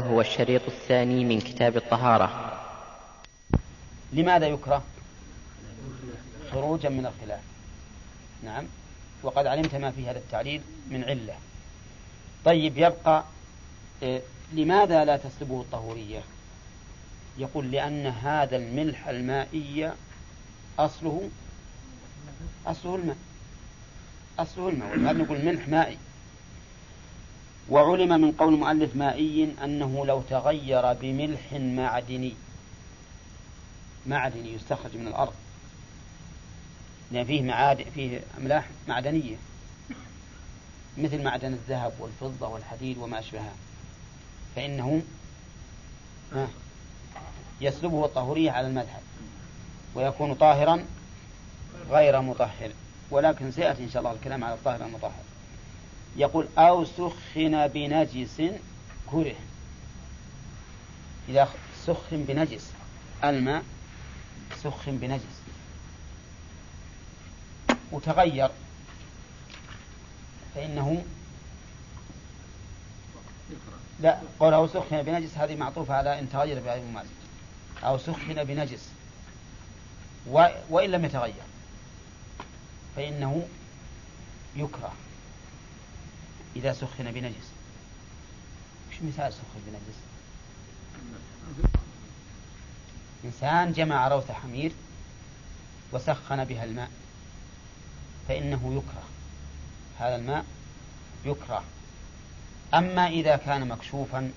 هو الشريط الثاني من كتاب الطهارة. لماذا يكره؟ خروجا من الخلاف. نعم. وقد علمت ما في هذا التعليل من علة. طيب يبقى إيه لماذا لا تسلبه الطهورية؟ يقول لأن هذا الملح المائي أصله أصله الماء. أصله الماء. نقول ملح مائي. وعلم من قول المؤلف مائي أنه لو تغير بملح معدني معدني يستخرج من الأرض. لأن فيه معادن فيه أملاح معدنية مثل معدن الذهب والفضة والحديد وما أشبهها. فإنه يسلبه الطهورية على المذهب ويكون طاهرا غير مطهر. ولكن سيأتي إن شاء الله الكلام على الطاهر المطهر. يقول أو سخن بنجس كره. إذا سخن بنجس الماء سخن بنجس. وتغير. فإنه لا قول أو سخن بنجس هذه معطوفة على إن تغير بغير ممازج أو سخن بنجس. وإن لم يتغير. فإنه يكره. إذا سخن بنجس. وش مثال سخن بنجس؟ إنسان جمع روث حمير وسخن بها الماء فإنه يكره. هذا الماء يكره. أما إذا كان مكشوفا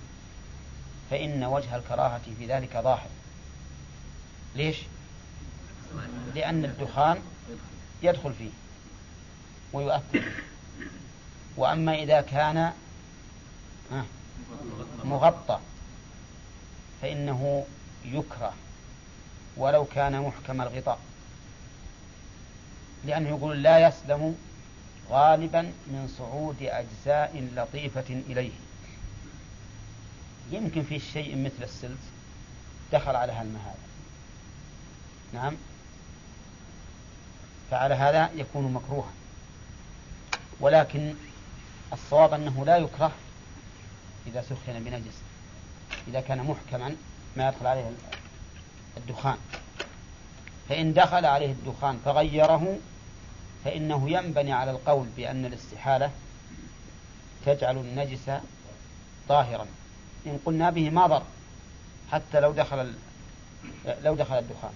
فإن وجه الكراهة في ذلك ظاهر. ليش؟ لأن الدخان يدخل فيه ويؤثر وأما إذا كان مغطى فإنه يكره ولو كان محكم الغطاء. لأنه يقول لا يسلم غالبا من صعود أجزاء لطيفة إليه. يمكن في شيء مثل السلس دخل على هذا نعم. فعلى هذا يكون مكروها. ولكن الصواب أنه لا يكره إذا سخن بنجس إذا كان محكما ما يدخل عليه الدخان. فإن دخل عليه الدخان فغيره فإنه ينبني على القول بأن الاستحالة تجعل النجس طاهرا. إن قلنا به ما ضر حتى لو دخل لو دخل الدخان.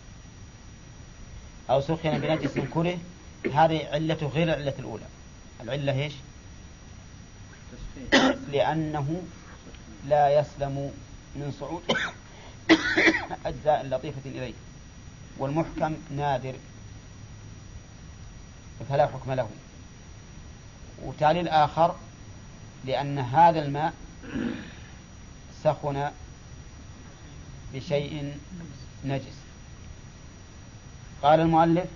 أو سخن بنجس كره هذه علته غير العلة الأولى. العلة إيش؟ لأنه لا يسلم من صعود أجزاء لطيفة إليه والمحكم نادر فلا حكم له. وتالي الآخر لأن هذا الماء سخن بشيء نجس. قال المؤلف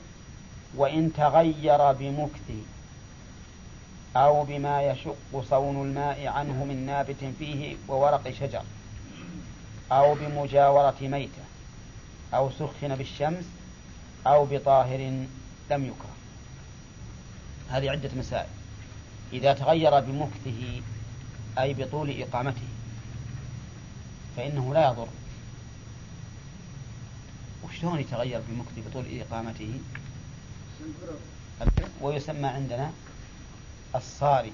وإن تغير بمكث أو بما يشق صون الماء عنه من نابت فيه وورق شجر أو بمجاورة ميتة أو سخن بالشمس أو بطاهر لم يكره. هذه عدة مسائل. إذا تغير بمكثه أي بطول إقامته فإنه لا يضر. وشلون يتغير بمكث بطول إقامته؟ ويسمى عندنا الصاري.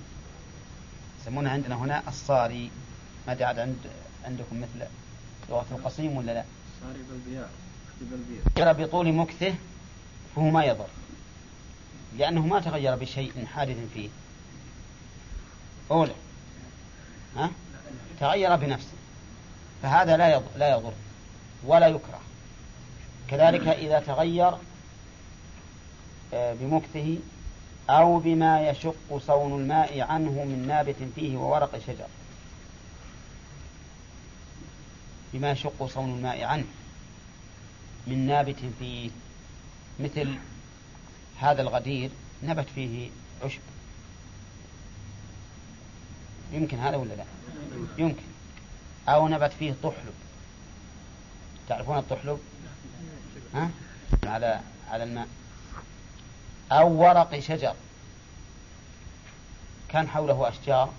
يسمونه عندنا هنا الصاري. ما عاد عند عندكم مثل لغة القصيم ولا لا؟ صاري بالبياء بالبياء بطول مكثه فهو ما يضر لأنه ما تغير بشيء حادث فيه. أولى ها؟ تغير بنفسه فهذا لا يضر, لا يضر ولا يكره. كذلك إذا تغير آه، بمكثه أو بما يشق صون الماء عنه من نابت فيه وورق شجر. بما يشق صون الماء عنه من نابت فيه. مثل هذا الغدير نبت فيه عشب. يمكن هذا ولا لا؟ يمكن. أو نبت فيه طحلب. تعرفون الطحلب؟ ها؟ على على الماء. أو ورق شجر كان حوله أشجار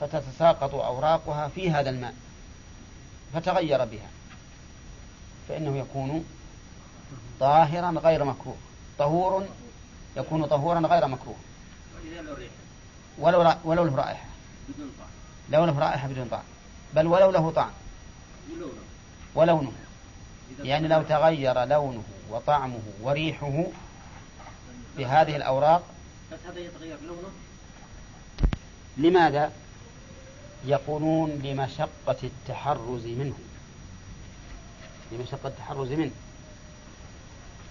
فتتساقط أوراقها في هذا الماء فتغير بها فإنه يكون طاهرا غير مكروه طهور يكون طهورا غير مكروه. ولو ولو له رائحة. لو له رائحة بدون طعم. بل ولو له طعم. ولونه. يعني لو تغير لونه وطعمه وريحه بهذه الأوراق بس هذا يتغير لونه؟ لماذا؟ يقولون لمشقة التحرز منه؟ لمشقة التحرز منه.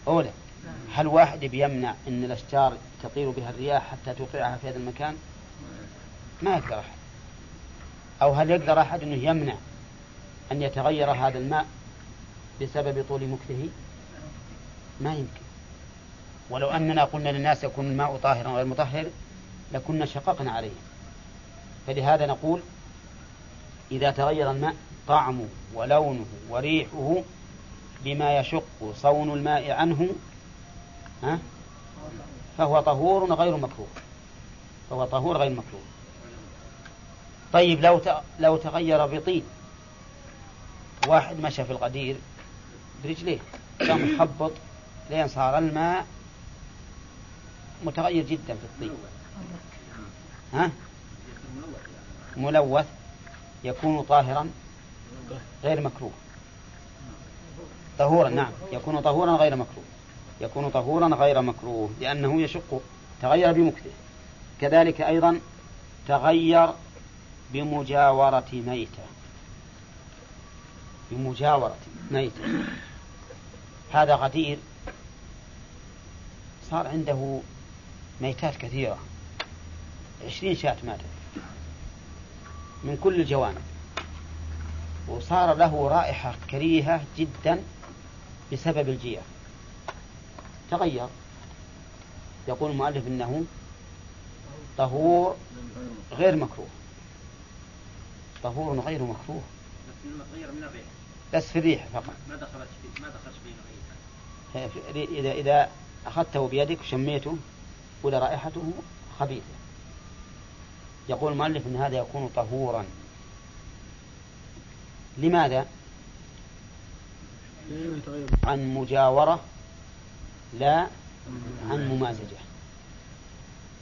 أولا هل واحد بيمنع أن الأشجار تطير بها الرياح حتى توقعها في هذا المكان؟ ما يقدر أحد. أو هل يقدر أحد أنه يمنع أن يتغير هذا الماء بسبب طول مكثه ما يمكن. ولو أننا قلنا للناس يكون الماء طاهرا غير مطهر لكنا شققنا عليه. فلهذا نقول إذا تغير الماء طعمه ولونه وريحه بما يشق صون الماء عنه ها فهو طهور غير مكروه فهو طهور غير مكروه طيب لو لو تغير بطين واحد مشى في الغدير برجليه كان محبط لين صار الماء متغير جدا في الطين ها؟ ملوث. يكون طاهرا غير مكروه. طهورا نعم. يكون طهورا غير مكروه. يكون طهورا غير مكروه لأنه يشق تغير بمكته. كذلك أيضا تغير بمجاورة ميتة. بمجاورة ميتة. هذا غدير صار عنده ميتات كثيرة. عشرين شاة ماتت. من كل الجوانب. وصار له رائحة كريهة جدا بسبب الجيع. تغير. يقول المؤلف إنه طهور غير مكروه. طهور غير مكروه. بس في الريح فقط. ما دخلت فيه ما دخلت فيه إذا إذا أخذته بيدك وشميته ولا رائحته خبيثة. يقول المؤلف أن هذا يكون طهورا. لماذا؟ عن مجاورة لا عن ممازجة.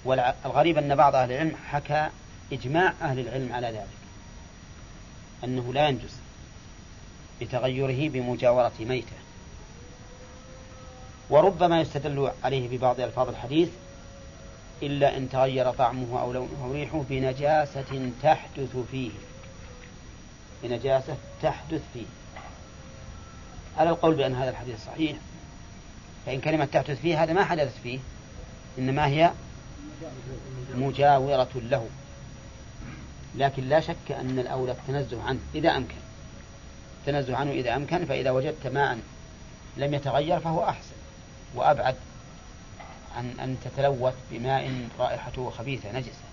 والغريب أن بعض أهل العلم حكى إجماع أهل العلم على ذلك. أنه لا ينجز بتغيره بمجاورة ميتة. وربما يستدل عليه ببعض ألفاظ الحديث إلا إن تغير طعمه أو لونه أو ريحه بنجاسة تحدث فيه. بنجاسة تحدث فيه. على القول بأن هذا الحديث صحيح. فإن كلمة تحدث فيه هذا ما حدث فيه. إنما هي مجاورة له. لكن لا شك أن الأولى التنزه عنه إذا أمكن. التنزه عنه إذا أمكن فإذا وجدت ماء لم يتغير فهو أحسن وأبعد. عن أن تتلوث بماء رائحته خبيثة نجسة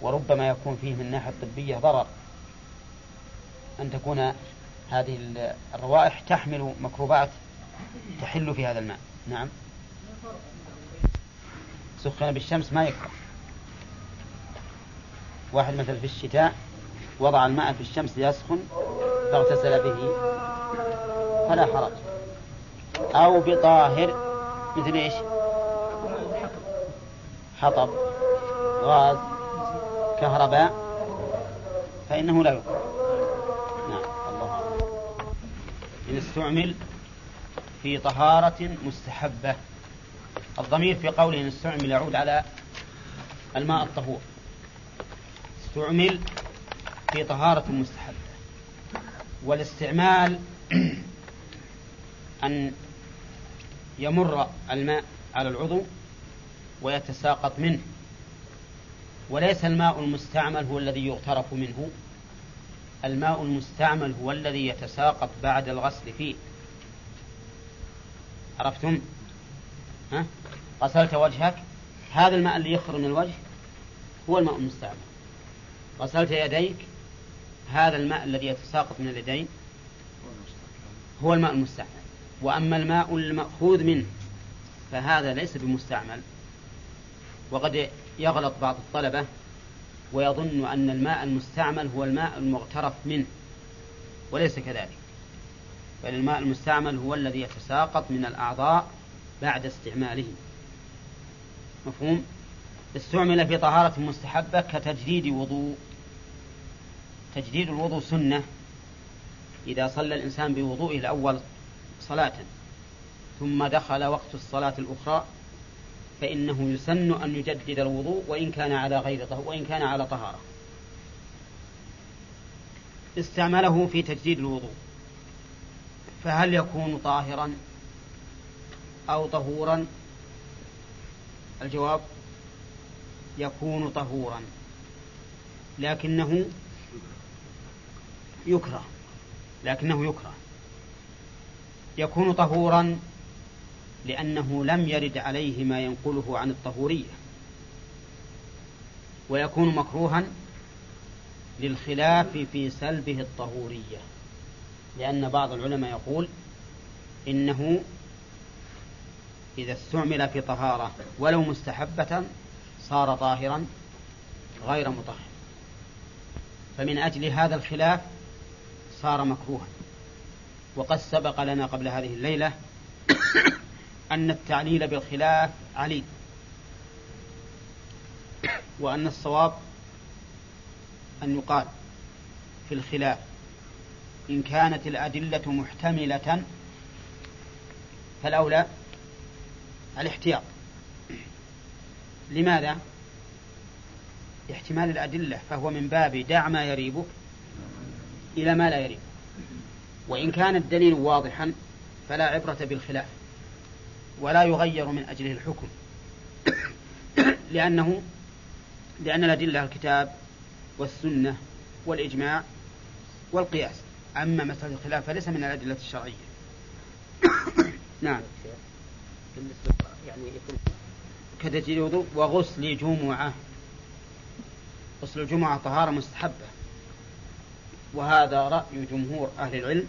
وربما يكون فيه من الناحية الطبية ضرر. أن تكون هذه الروائح تحمل ميكروبات تحل في هذا الماء. نعم. سخن بالشمس ما يكره. واحد مثلا في الشتاء وضع الماء في الشمس ليسخن فاغتسل به فلا حرج. أو بطاهر مثل إيش؟ حطب غاز كهرباء فإنه لا يكره نعم الله إن استعمل في طهارة مستحبة. الضمير في قوله إن استعمل يعود على الماء الطهور. استعمل في طهارة مستحبة. والاستعمال أن يمر الماء على العضو. ويتساقط منه. وليس الماء المستعمل هو الذي يغترف منه. الماء المستعمل هو الذي يتساقط بعد الغسل فيه. عرفتم؟ ها؟ غسلت وجهك؟ هذا الماء اللي يخرج من الوجه هو الماء المستعمل. غسلت يديك؟ هذا الماء الذي يتساقط من اليدين هو الماء المستعمل. وأما الماء المأخوذ منه فهذا ليس بمستعمل. وقد يغلط بعض الطلبة ويظن أن الماء المستعمل هو الماء المغترف منه وليس كذلك. بل الماء المستعمل هو الذي يتساقط من الأعضاء بعد استعماله مفهوم؟ استعمل في طهارة مستحبة كتجديد وضوء. تجديد الوضوء سنة. إذا صلى الإنسان بوضوئه الأول صلاة ثم دخل وقت الصلاة الأخرى فإنه يسن أن يجدد الوضوء وإن كان على غير طهر وإن كان على طهارة. استعمله في تجديد الوضوء. فهل يكون طاهرا أو طهورا؟ الجواب يكون طهورا. لكنه يكره. لكنه يكره. يكون طهورا لأنه لم يرد عليه ما ينقله عن الطهورية. ويكون مكروها للخلاف في سلبه الطهورية. لأن بعض العلماء يقول إنه إذا استعمل في طهارة ولو مستحبة صار طاهرا غير مطهر. فمن أجل هذا الخلاف صار مكروها. وقد سبق لنا قبل هذه الليلة أن التعليل بالخلاف عليل وأن الصواب أن يقال في الخلاف. إن كانت الأدلة محتملة فالأولى الاحتياط. لماذا؟ لاحتمال الأدلة فهو من باب دع ما يريبك إلى ما لا يريبك وإن كان الدليل واضحا فلا عبرة بالخلاف. ولا يغير من أجله الحكم. لأنه لأن الأدلة الكتاب والسنة والإجماع والقياس. أما مسألة الخلاف فليس من الأدلة الشرعية. نعم. يعني يكون كتجديد الوضوء وغسل جمعة. غسل الجمعة طهارة مستحبة. وهذا رأي جمهور أهل العلم.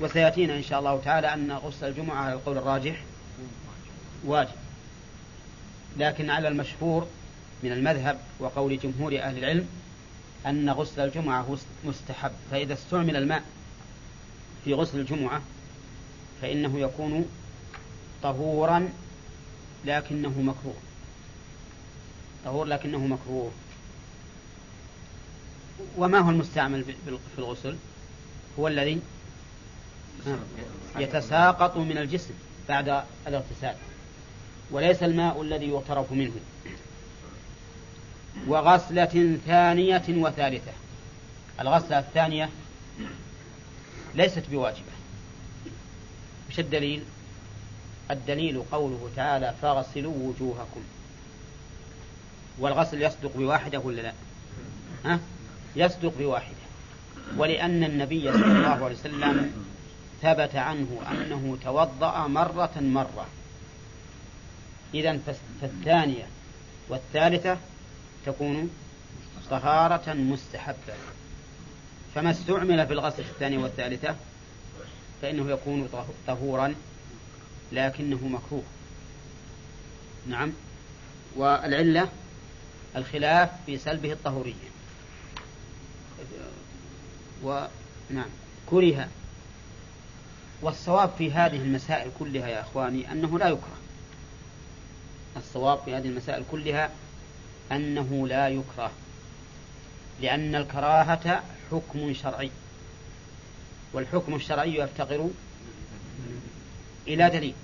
وسيأتينا إن شاء الله تعالى أن غسل الجمعة على القول الراجح. واجب. لكن على المشهور من المذهب وقول جمهور أهل العلم أن غسل الجمعة مستحب. فإذا استعمل الماء في غسل الجمعة فإنه يكون طهورا لكنه مكروه. طهور لكنه مكروه. وما هو المستعمل في الغسل؟ هو الذي يتساقط من الجسم بعد الاغتسال. وليس الماء الذي يغترف منه. وغسلة ثانية وثالثة. الغسلة الثانية ليست بواجبة. مش الدليل؟ الدليل قوله تعالى فاغسلوا وجوهكم. والغسل يصدق بواحدة ولا لا؟ ها؟ يصدق بواحدة. ولأن النبي صلى الله عليه وسلم ثبت عنه أنه توضأ مرة مرة. إذا فالثانية والثالثة تكون طهارة مستحبة. فما استعمل في الغسل الثانية والثالثة فإنه يكون طهورا لكنه مكروه. نعم. والعلة الخلاف في سلبه الطهورية. ونعم كره. والصواب في هذه المسائل كلها يا أخواني أنه لا يكره. الصواب في هذه المسائل كلها أنه لا يكره لأن الكراهة حكم شرعي والحكم الشرعي يفتقر إلى دليل.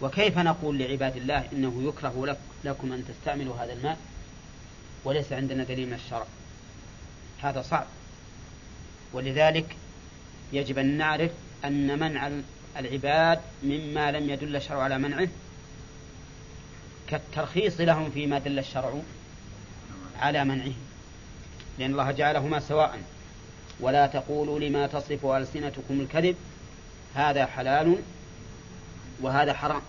وكيف نقول لعباد الله إنه يكره لك لكم أن تستعملوا هذا الماء وليس عندنا دليل من الشرع. هذا صعب. ولذلك يجب أن نعرف أن منع العباد مما لم يدل الشرع على منعه كالترخيص لهم فيما دل الشرع على منعه. لأن الله جعلهما سواء. ولا تقولوا لما تصف ألسنتكم الكذب. هذا حلال وهذا حرام.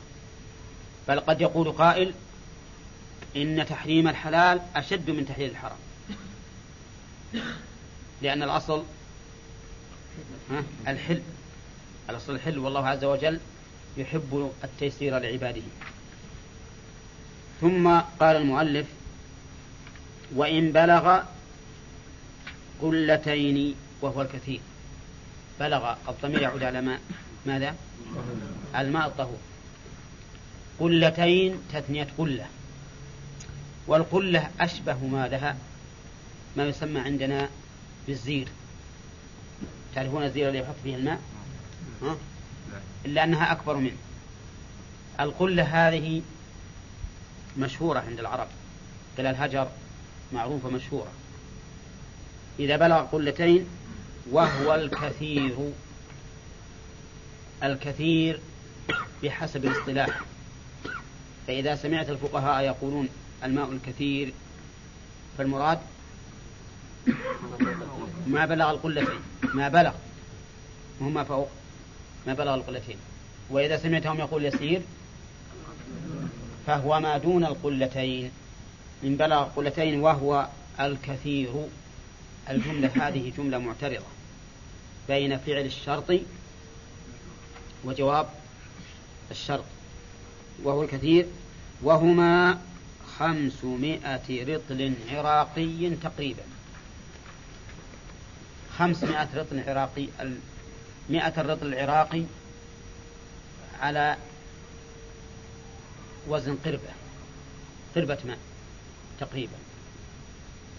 بل قد يقول قائل إن تحريم الحلال أشد من تحليل الحرام. لأن الأصل الحل. الأصل الحل. والله عز وجل يحب التيسير لعباده. ثم قال المؤلف وإن بلغ قلتين وهو الكثير. بلغ الضمير يعود على ماء ماذا؟ الماء الطهور. قلتين تثنية قلة. والقلة أشبه ما لها ما يسمى عندنا بالزير. تعرفون الزير اللي يحط فيه الماء؟ ها؟ إلا أنها أكبر منه. القلة هذه مشهورة عند العرب. قل الهجر معروفة مشهورة. إذا بلغ قلتين وهو الكثير. الكثير بحسب الاصطلاح. فإذا سمعت الفقهاء يقولون الماء الكثير فالمراد ما بلغ القلتين. ما بلغ وهما فوق ما بلغ القلتين. وإذا سمعتهم يقول يسير فهو ما دون القلتين. إن بلغ القلتين وهو الكثير الجملة هذه جملة معترضة. بين فعل الشرط وجواب الشرط. وهو الكثير. وهما خمسمائة رطل عراقي تقريبا. خمسمائة رطل عراقي مئة الرطل العراقي على وزن قربة قربة ماء تقريبا.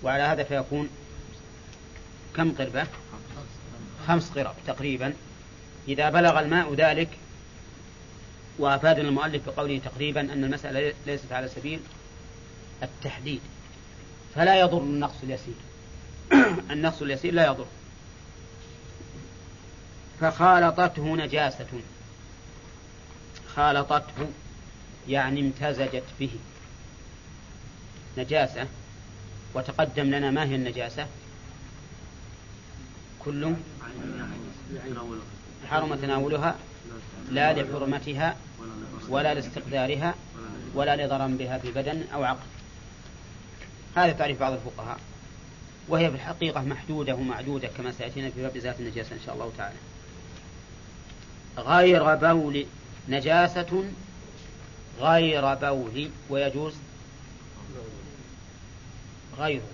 وعلى هذا فيكون كم قربة؟ خمس قرب تقريبا. إذا بلغ الماء ذلك وأفادنا المؤلف بقوله تقريبا أن المسألة ليست على سبيل التحديد فلا يضر النقص اليسير. النقص اليسير لا يضر. فخالطته نجاسة. خالطته يعني امتزجت به. نجاسة. وتقدم لنا ما هي النجاسة؟ كل حرم تناولها لا لحرمتها ولا لاستقدارها ولا لضرر بها في بدن أو عقل هذا تعريف بعض الفقهاء. وهي في الحقيقة محدودة ومعدودة كما سيأتينا في باب ذات النجاسة إن شاء الله تعالى. غير بول نجاسة غير بول ويجوز؟ غيره.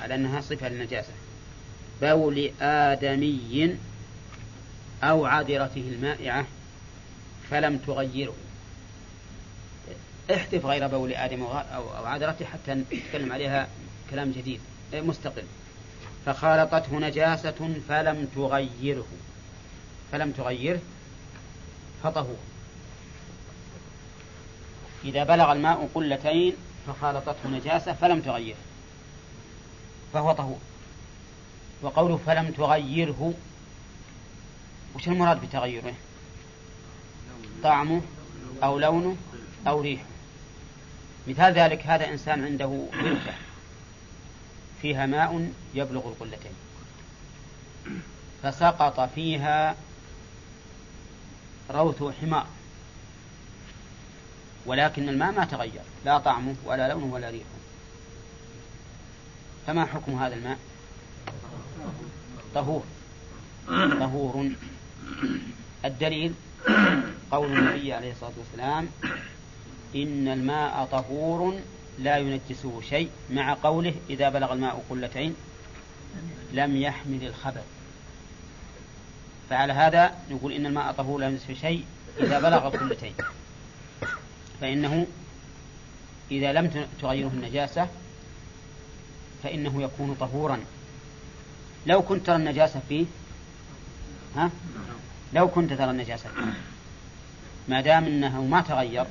على أنها صفة للنجاسة. بول آدمي أو عذرته المائعة فلم تغيره. احذف غير بول آدم أو عذرته حتى نتكلم عليها كلام جديد. مستقل. فخالطته نجاسة فلم تغيره. فلم تغيره فطهور إذا بلغ الماء قلتين فخالطته نجاسة فلم تغيره فهو طهور. وقوله فلم تغيره وش المراد بتغيره؟ طعمه أو لونه أو ريحه. مثال ذلك هذا إنسان عنده بركة فيها ماء يبلغ القلتين فسقط فيها روث حمار. ولكن الماء ما تغير لا طعمه ولا لونه ولا ريحه. فما حكم هذا الماء؟ طهور. طهور. الدليل قول النبي عليه الصلاة والسلام إن الماء طهور لا ينجسه شيء مع قوله إذا بلغ الماء قلتين لم يحمل الخبث فعلى هذا نقول إن الماء طهور لا ينجسه شيء إذا بلغ قلتين. فإنه إذا لم تغيره النجاسة فإنه يكون طهورا. لو كنت ترى النجاسة فيه ها؟ لو كنت ترى النجاسة فيه ما دام أنه ما تغير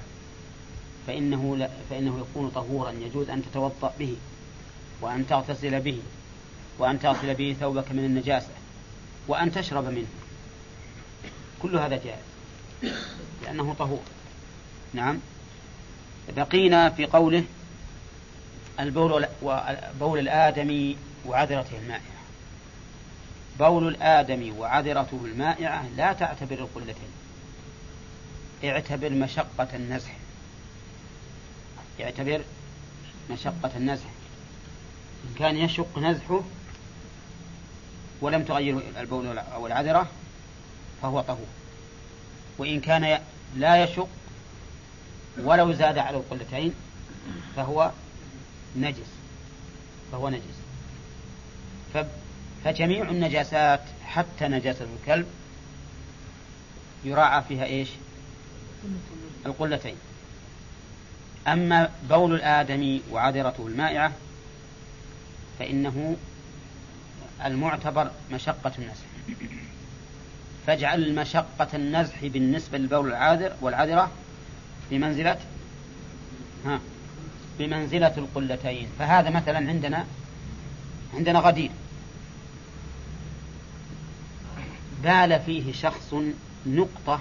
فإنه لا فإنه يكون طهورا. يجوز أن تتوضأ به وأن تغتسل به وأن تغسل به ثوبك من النجاسة وأن تشرب منه. كل هذا جائز لأنه طهور. نعم. بقينا في قوله البول بول الآدمي وعذرته المائعة. بول الآدمي وعذرته المائعة لا تعتبر القلتين. اعتبر مشقة النزح. اعتبر مشقة النزح. إن كان يشق نزحه ولم تغير البول أو العذرة فهو طهور. وإن كان لا يشق ولو زاد على القلتين فهو نجس فهو نجس. فجميع النجاسات حتى نجاسة الكلب يراعى فيها إيش؟ القلتين. أما بول الآدمي وعذرته المائعة فإنه المعتبر مشقة النزح. فاجعل مشقة النزح بالنسبة للبول العاذر والعذرة بمنزلة ها بمنزلة القلتين. فهذا مثلا عندنا عندنا غدير. بال فيه شخص نقطة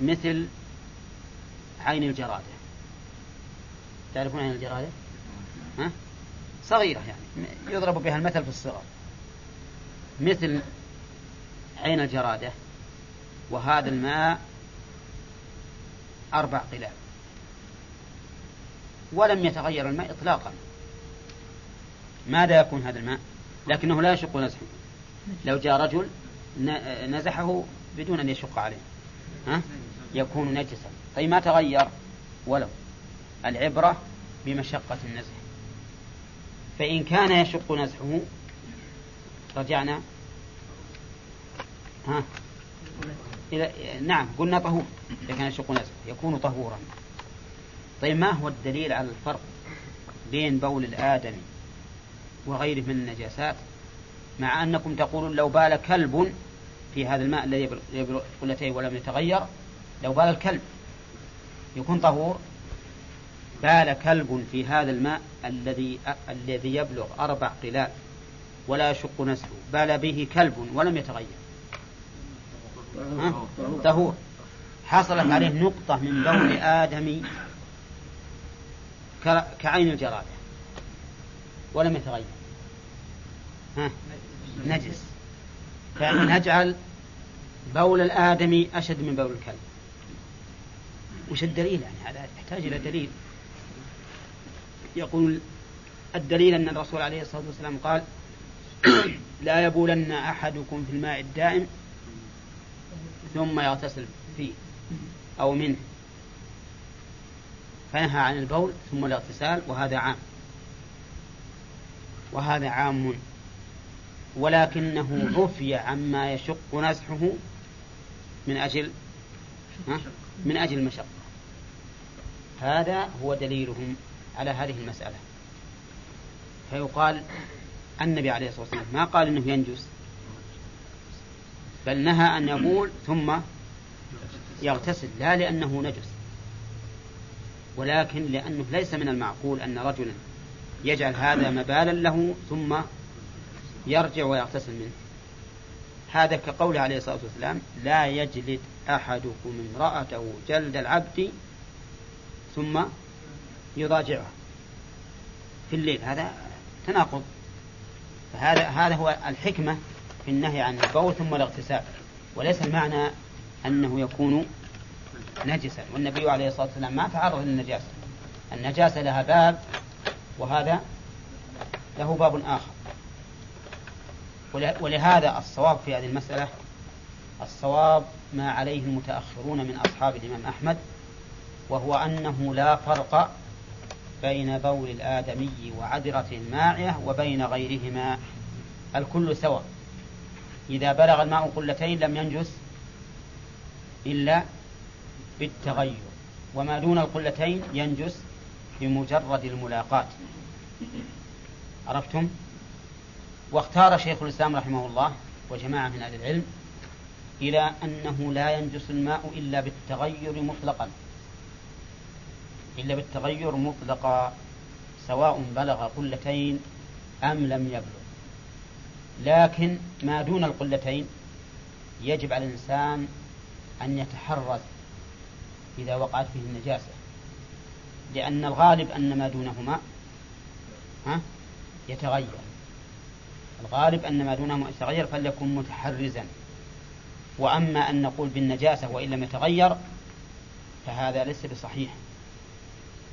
مثل عين الجرادة. تعرفون عين الجرادة؟ ها؟ صغيرة يعني. يضرب بها المثل في الصغر. مثل عين الجرادة. وهذا الماء أربع قلاب ولم يتغير الماء إطلاقا. ماذا يكون هذا الماء؟ لكنه لا يشق نزحه. لو جاء رجل نزحه بدون أن يشق عليه. ها؟ يكون نجسا. طيب ما تغير؟ ولو. العبرة بمشقة النزح. فإن كان يشق نزحه رجعنا. ها؟ إلى نعم قلنا طهور إذا كان نزحه يكون طهورا. طيب ما هو الدليل على الفرق بين بول الآدمي وغيره من النجاسات؟ مع أنكم تقولون لو بال كلب في هذا الماء الذي يبلغ قلتين ولم يتغير لو بال الكلب يكون طهور بال كلب في هذا الماء الذي الذي يبلغ أربع قلال ولا يشق نسله بال به كلب ولم يتغير. طهور حصلت عليه نقطة من بول آدم كعين الجرادة ولم يتغير. ها؟ نجس. فنجعل بول الآدمي أشد من بول الكلب. وش الدليل يعني؟ هذا يحتاج إلى دليل. يقول الدليل أن الرسول عليه الصلاة والسلام قال لا يبولن أحدكم في الماء الدائم ثم يغتسل فيه أو منه. فنهى عن البول ثم الاغتسال وهذا عام. وهذا عام. ولكنه عفي عما يشق نزحه من أجل من أجل المشقة. هذا هو دليلهم على هذه المسألة. فيقال النبي عليه الصلاة والسلام ما قال إنه ينجس؟ بل نهى أن يقول ثم يغتسل لا لأنه نجس ولكن لأنه ليس من المعقول أن رجلا يجعل هذا مبالا له ثم يرجع ويغتسل منه. هذا كقوله عليه الصلاة والسلام لا يجلد أحدكم امرأته جلد العبد ثم يضاجعها في الليل. هذا تناقض. فهذا هذا هو الحكمة في النهي عن البول ثم الاغتسال. وليس المعنى أنه يكون نجسا. والنبي عليه الصلاة والسلام ما تعرض للنجاسة. النجاسة لها باب وهذا له باب آخر. ولهذا الصواب في هذه المسألة الصواب ما عليه المتأخرون من أصحاب الإمام أحمد وهو أنه لا فرق بين بول الآدمي وعذرة ماعية وبين غيرهما. الكل سواء. إذا بلغ الماء قلتين لم ينجس إلا بالتغير وما دون القلتين ينجس بمجرد الملاقاة عرفتم؟ واختار شيخ الإسلام رحمه الله وجماعة من أهل العلم إلى أنه لا ينجس الماء إلا بالتغير مطلقا. إلا بالتغير مطلقا سواء بلغ قلتين أم لم يبلغ. لكن ما دون القلتين يجب على الإنسان أن يتحرز إذا وقعت فيه النجاسة. لأن الغالب أن ما دونهما ها يتغير. الغالب أن ما دونهما يتغير فليكن متحرزا. وأما أن نقول بالنجاسة وإن لم يتغير فهذا ليس بصحيح.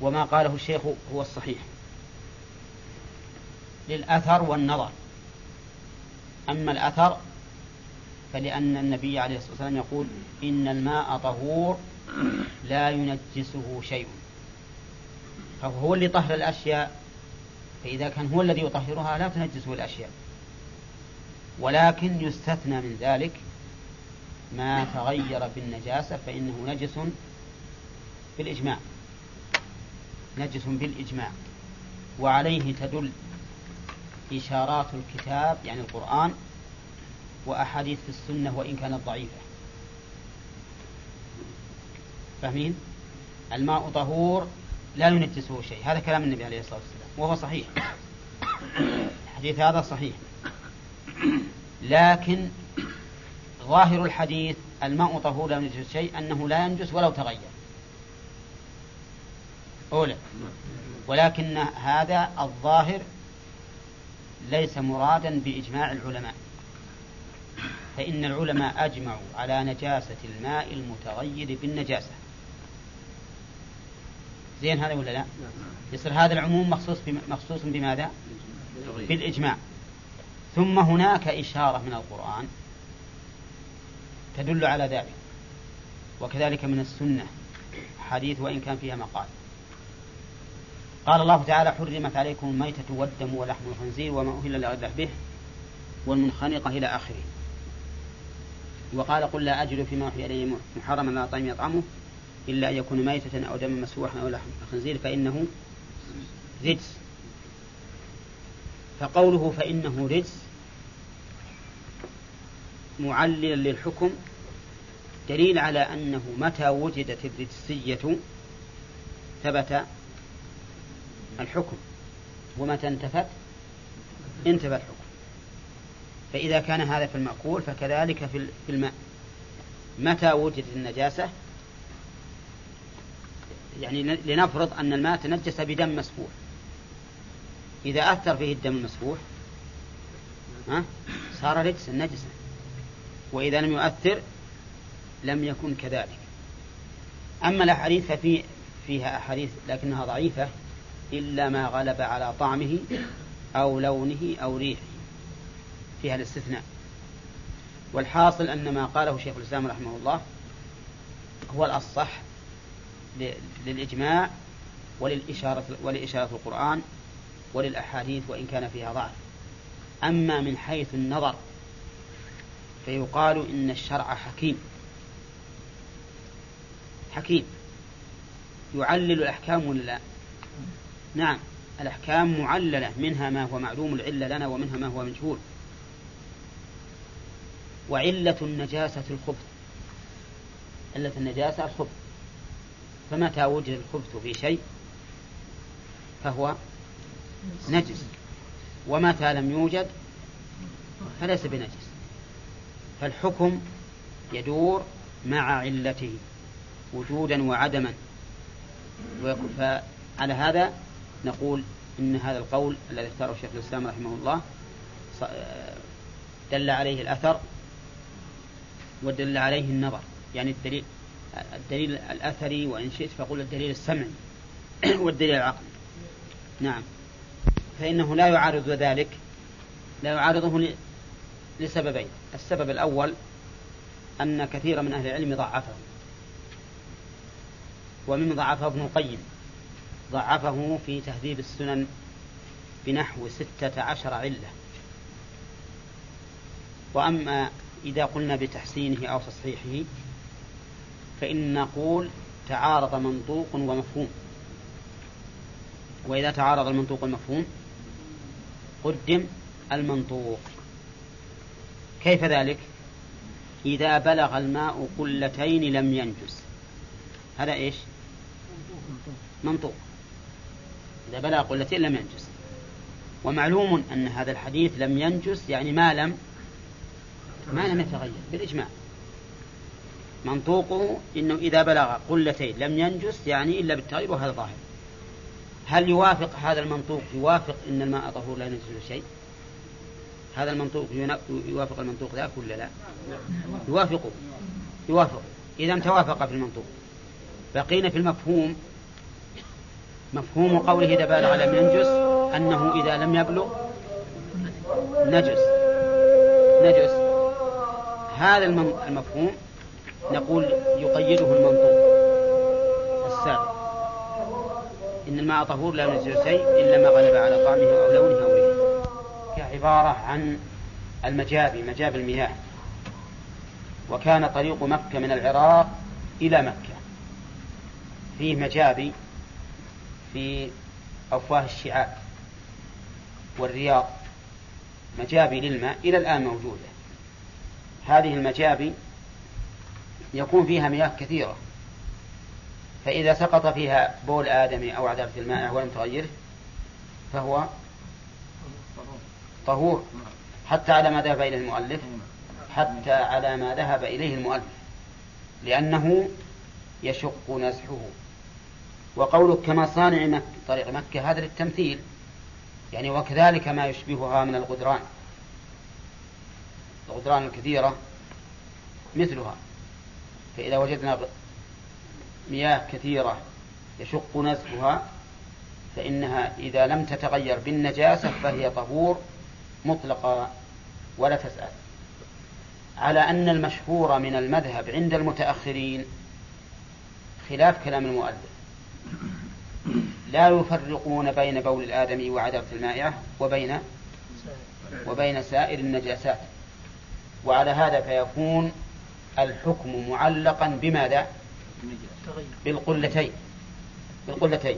وما قاله الشيخ هو الصحيح. للأثر والنظر. أما الأثر فلأن النبي عليه الصلاة والسلام يقول إن الماء طهور لا ينجسه شيء. فهو اللي طهر الأشياء فإذا كان هو الذي يطهرها لا تنجسه الأشياء. ولكن يستثنى من ذلك ما تغير بالنجاسة فإنه نجس بالإجماع. نجس بالإجماع. وعليه تدل إشارات الكتاب يعني القرآن وأحاديث السنة وإن كانت ضعيفة. فاهمين؟ الماء طهور لا ينجسه شيء. هذا كلام النبي عليه الصلاة والسلام وهو صحيح. الحديث هذا صحيح. لكن ظاهر الحديث الماء طهور لا ينجس شيء أنه لا ينجس ولو تغير. أولى ولكن هذا الظاهر ليس مرادا بإجماع العلماء. فإن العلماء أجمعوا على نجاسة الماء المتغير بالنجاسة. زين هذا ولا لا؟ يصير هذا العموم مخصوص مخصوص بماذا؟ بالإجماع. ثم هناك إشارة من القرآن تدل على ذلك. وكذلك من السنة. حديث وإن كان فيها مقال. قال الله تعالى حرمت عليكم الميتة والدم ولحم الخنزير وما أهل لغير به والمنخنقة إلى آخره. وقال قل لا أجد فيما أوحي إلي محرما على طعام يطعمه إلا أن يكون ميتة أو دما مسفوحا أو لحم خنزير فإنه رجس. فقوله فإنه رجس معللا للحكم دليل على أنه متى وجدت الرجسية ثبت الحكم. ومتى انتفت انتفى الحكم. فإذا كان هذا في المأكول فكذلك في الماء متى وجدت النجاسة؟ يعني لنفرض أن الماء تنجس بدم مسفوح. إذا أثر فيه الدم المسفوح ها؟ صار رجسا نجسا. وإذا لم يؤثر لم يكن كذلك. أما الأحاديث ففي فيها أحاديث لكنها ضعيفة. إلا ما غلب على طعمه أو لونه أو ريحه. فيها الاستثناء. والحاصل أن ما قاله شيخ الإسلام رحمه الله هو الأصح للإجماع وللإشارة ولإشارة القرآن وللأحاديث وإن كان فيها ضعف. أما من حيث النظر فيقال إن الشرع حكيم. حكيم. يعلل الأحكام ولا لا؟ نعم الأحكام معللة منها ما هو معلوم العلة لنا ومنها ما هو مجهول. وعلة النجاسة الخبث علة النجاسة الخبث. فمتى وجد الخبث في شيء فهو نجس. ومتى لم يوجد فليس بنجس. فالحكم يدور مع علته وجودا وعدما. فعلى هذا نقول إن هذا القول الذي اختاره شيخ الإسلام رحمه الله دل عليه الأثر ودل عليه النظر. يعني الدليل الدليل الأثري وإن شئت فقول الدليل السمعي والدليل العقلي. نعم. فإنه لا يعارض ذلك لا يعارضه لسببين. السبب الأول أن كثيرا من أهل العلم ضعفه ومن ضعفه ابن القيم. ضعفه في تهذيب السنن بنحو ستة عشر علة. وأما إذا قلنا بتحسينه أو تصحيحه فإن نقول تعارض منطوق ومفهوم. وإذا تعارض المنطوق والمفهوم قدم المنطوق. كيف ذلك؟ إذا بلغ الماء قلتين لم ينجس. هذا إيش؟ منطوق. إذا بلغ قلتين لم ينجس. ومعلوم أن هذا الحديث لم ينجس يعني ما لم ما لم يتغير بالإجماع. منطوقه إنه إذا بلغ قلتين لم ينجس يعني إلا بالتغيير وهذا ظاهر. هل يوافق هذا المنطوق؟ يوافق أن الماء طهور لا ينجس شيء؟ هذا المنطوق يوافق المنطوق ذاك ولا لا؟ يوافقه. يوافق إذا توافق في المنطوق. بقينا في المفهوم. مفهوم قوله إذا بالغ لم ينجس أنه إذا لم يبلغ نجس. نجس. هذا المفهوم نقول يقيده المنطوق السابق. إن الماء طهور لا ينزل شيء إلا ما غلب على طعمه أو لونه أو ريحه. كعبارة عن المجابي مجابي المياه. وكان طريق مكة من العراق إلى مكة. فيه مجابي في أفواه الشعاب والرياض مجابي للماء إلى الآن موجودة. هذه المجابي يكون فيها مياه كثيرة. فإذا سقط فيها بول آدمي أو عذرة الماء ولم تغيره فهو طهور حتى على ما ذهب إليه المؤلف حتى على ما ذهب إليه المؤلف لأنه يشق نزحه. وقولك كما صانع مكة طريق مكة هذا للتمثيل يعني وكذلك ما يشبهها من الغدران. الغدران الكثيرة مثلها فإذا وجدنا مياه كثيرة يشق نزحها فإنها إذا لم تتغير بالنجاسة فهي طهور مطلقة ولا تسأل. على أن المشهور من المذهب عند المتأخرين خلاف كلام المؤلف. لا يفرقون بين بول الآدمي وعذرة المائعة وبين وبين سائر النجاسات. وعلى هذا فيكون الحكم معلقا بماذا؟ بالقلتين. بالقلتين.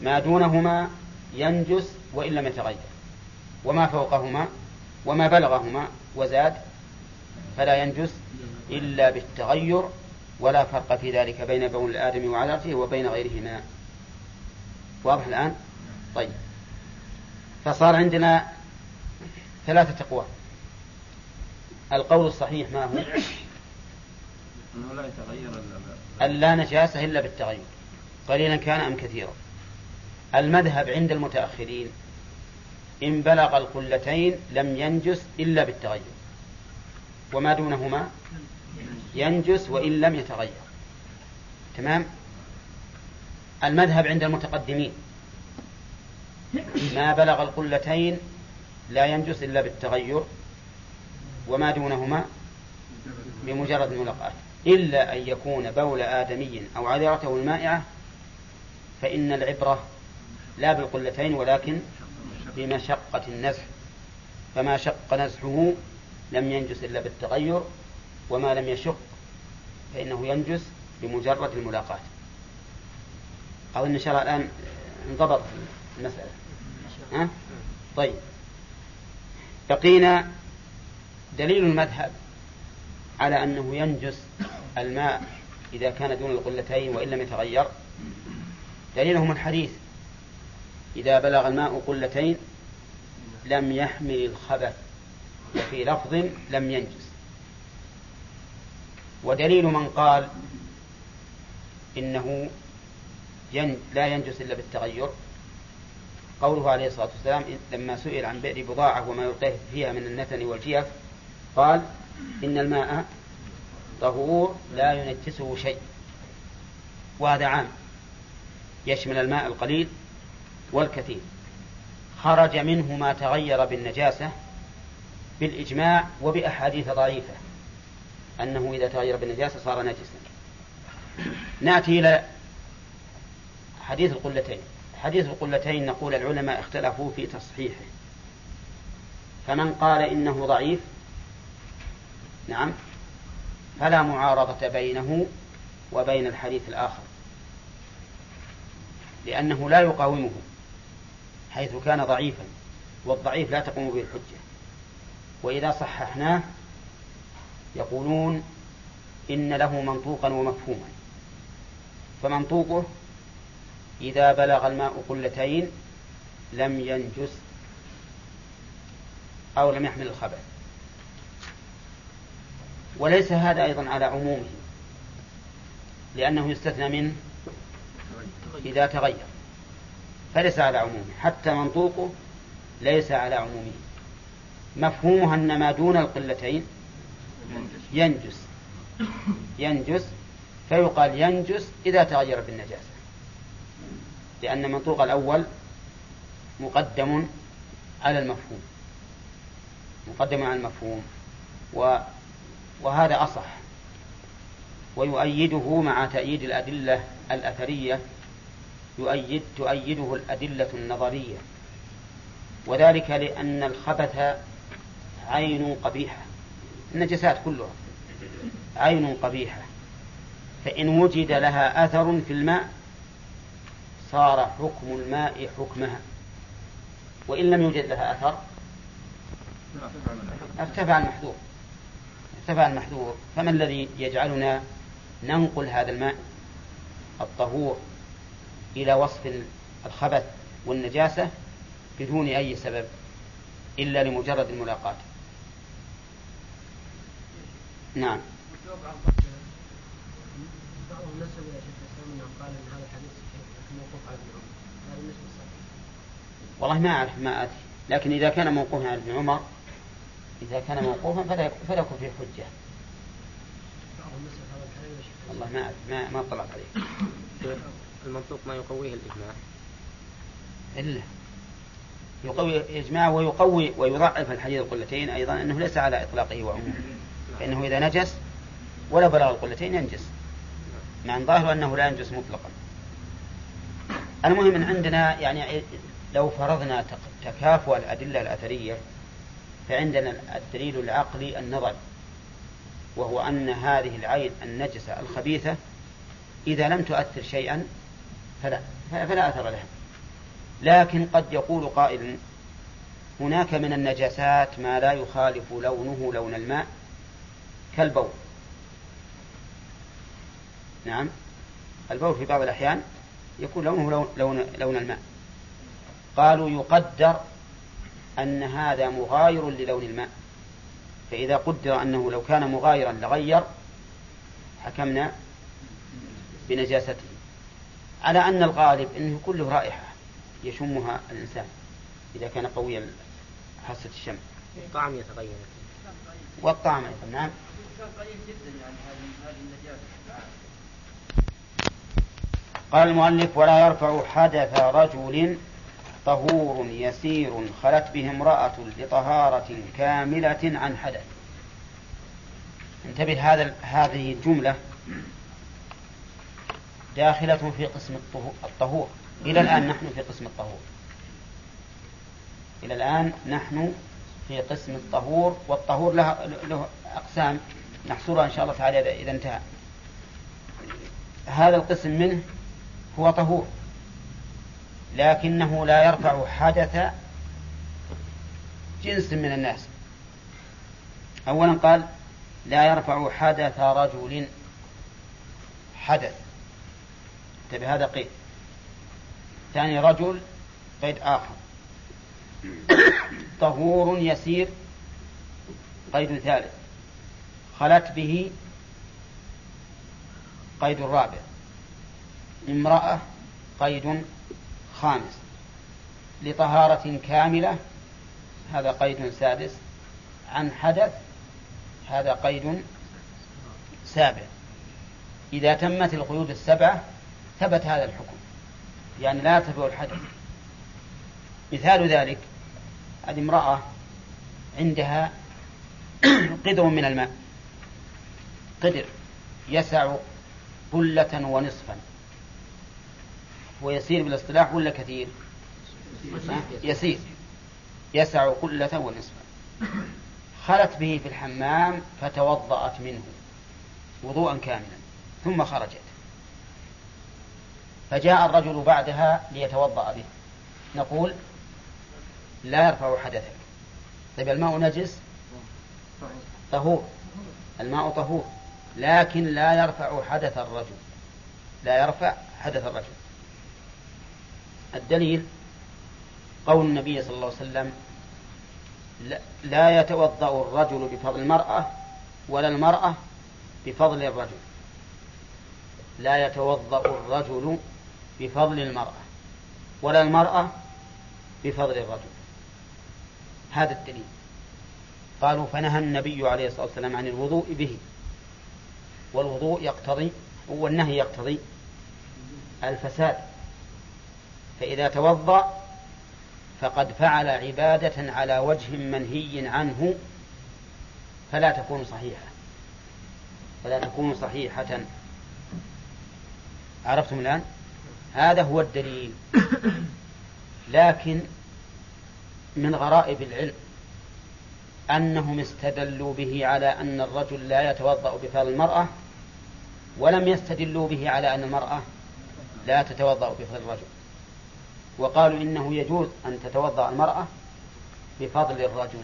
ما دونهما ينجس وإن لم يتغير. وما فوقهما وما بلغهما وزاد فلا ينجس إلا بالتغير ولا فرق في ذلك بين بول الآدم وعذرته وبين غيرهما. واضح الآن؟ طيب. فصار عندنا ثلاثة أقوال. القول الصحيح ما هو؟ أنه لا يتغير أن لا نجاسة إلا بالتغير. قليلا كان أم كثيرا. المذهب عند المتأخرين إن بلغ القلتين لم ينجس إلا بالتغير. وما دونهما؟ ينجس وإن لم يتغير. تمام؟ المذهب عند المتقدمين. ما بلغ القلتين لا ينجس إلا بالتغير وما دونهما بمجرد الملاقاة إلا أن يكون بول آدمي أو عذرته المائعة فإن العبرة لا بالقلتين ولكن بمشقة النزح. فما شق نزحه لم ينجس إلا بالتغير وما لم يشق فإنه ينجس بمجرد الملاقاة. أظن إن شاء الله الآن انضبط المسألة. ها؟ طيب. بقينا دليل المذهب على أنه ينجس الماء إذا كان دون القلتين وإن لم يتغير. دليلهم الحديث. إذا بلغ الماء قلتين لم يحمل الخبث وفي لفظ لم ينجس. ودليل من قال إنه ين لا ينجس إلا بالتغير. قوله عليه الصلاة والسلام لما سئل عن بئر بضاعة وما يلقيه فيها من النتن والجيف قال إن الماء طهور لا ينجسه شيء. وهذا عام. يشمل الماء القليل والكثير. خرج منه ما تغير بالنجاسة بالإجماع وبأحاديث ضعيفة. أنه إذا تغير بالنجاسة صار نجسا. نأتي إلى حديث القلتين. حديث القلتين نقول العلماء اختلفوا في تصحيحه. فمن قال إنه ضعيف نعم فلا معارضة بينه وبين الحديث الآخر. لأنه لا يقاومه حيث كان ضعيفا والضعيف لا تقوم به الحجة. وإذا صححناه يقولون إن له منطوقا ومفهوما. فمنطوقه إذا بلغ الماء قلتين لم ينجس أو لم يحمل الخبث وليس هذا أيضا على عمومه لأنه يستثنى منه إذا تغير. فليس على عمومه حتى منطوقه ليس على عمومه. مفهومها أن ما دون القلتين ينجس. ينجس فيقال ينجس إذا تغير بالنجاسة لأن منطوق الأول مقدم على المفهوم. مقدم على المفهوم. و وهذا أصح. ويؤيده مع تأييد الأدلة الأثرية. يؤيد تؤيده الأدلة النظرية. وذلك لأن الخبث عين قبيحة. النجسات كلها. عين قبيحة. فإن وجد لها أثر في الماء صار حكم الماء حكمها. وإن لم يوجد لها أثر ارتفع المحذور. ارتفع المحذور. فما الذي يجعلنا ننقل هذا الماء؟ الطهور إلى وصف الخبث والنجاسة بدون أي سبب إلا لمجرد الملاقاة. نعم. والله ما أعرف ما أدري. لكن إذا كان موقوفا على ابن عمر إذا كان موقوفا فلا يكون فيه حجة. والله ما ما ما اطلعت عليه. المنطوق ما يقويه الإجماع. إلا. يقوي إجماع ويقوي ويضعف الحديث القلتين أيضا أنه ليس على إطلاقه وعمومه. فإنه إذا نجس ولا بلغ القلتين ينجس. مع ظاهر أنه لا ينجس مطلقا. المهم أن عندنا يعني لو فرضنا تكافؤ الأدلة الأثرية فعندنا الدليل العقلي النظري وهو أن هذه العين النجسة الخبيثة إذا لم تؤثر شيئا فلا فلا أثر لها. لكن قد يقول قائل هناك من النجاسات ما لا يخالف لونه لون الماء كالبول. نعم. البول في بعض الأحيان يكون لونه لون, لون, لون الماء. قالوا يقدر أن هذا مغاير للون الماء. فإذا قدر أنه لو كان مغايرا لغير حكمنا بنجاسته. على أن الغالب أنه كله رائحة يشمها الإنسان إذا كان قوي حاسة الشم الطعم يتغير. والطعم نعم قال المؤلف ولا يرفع حدث رجل طهور يسير خلت به امرأة لطهارة كاملة عن حدث. انتبه هذا هذه الجملة داخلة في قسم الطهور. إلى الآن نحن في قسم الطهور. إلى الآن نحن في قسم الطهور والطهور له, له أقسام. نحصرها إن شاء الله تعالى إذا انتهى. هذا القسم منه هو طهور. لكنه لا يرفع حدث جنس من الناس. أولا قال لا يرفع حدث رجل. حدث. انتبه هذا قيد ثاني رجل قيد آخر. طهور يسير قيد ثالث. خلت به قيد رابع امرأة قيد خامس. لطهارة كاملة هذا قيد سادس. عن حدث هذا قيد سابع. إذا تمت القيود السبعة ثبت هذا الحكم. يعني لا يرتفع الحدث. مثال ذلك هذه امرأة عندها قدر من الماء. قدر يسع قلة ونصفا. ويسير بالاصطلاح ولا كثير؟ يسير. يسع قلة ونصفا. خلت به في الحمام فتوضأت منه وضوءا كاملا ثم خرجت. فجاء الرجل بعدها ليتوضأ به. نقول لا يرفع حدثك. طيب الماء نجس؟ طهور. الماء طهور. لكن لا يرفع حدث الرجل. لا يرفع حدث الرجل. الدليل قول النبي صلى الله عليه وسلم لا يتوضأ الرجل بفضل المرأة ولا المرأة بفضل الرجل. لا يتوضأ الرجل بفضل المرأة ولا المرأة بفضل الرجل. هذا الدليل. قالوا فنهى النبي عليه الصلاة والسلام عن الوضوء به. والوضوء يقتضي والنهي يقتضي الفساد. فإذا توضأ فقد فعل عبادة على وجه منهي عنه فلا تكون صحيحة. فلا تكون صحيحة. عرفتم الآن؟ هذا هو الدليل. لكن من غرائب العلم أنهم استدلوا به على أن الرجل لا يتوضأ بفضل المرأة ولم يستدلوا به على أن المرأة لا تتوضأ بفضل الرجل. وقالوا إنه يجوز أن تتوضأ المرأة بفضل الرجل.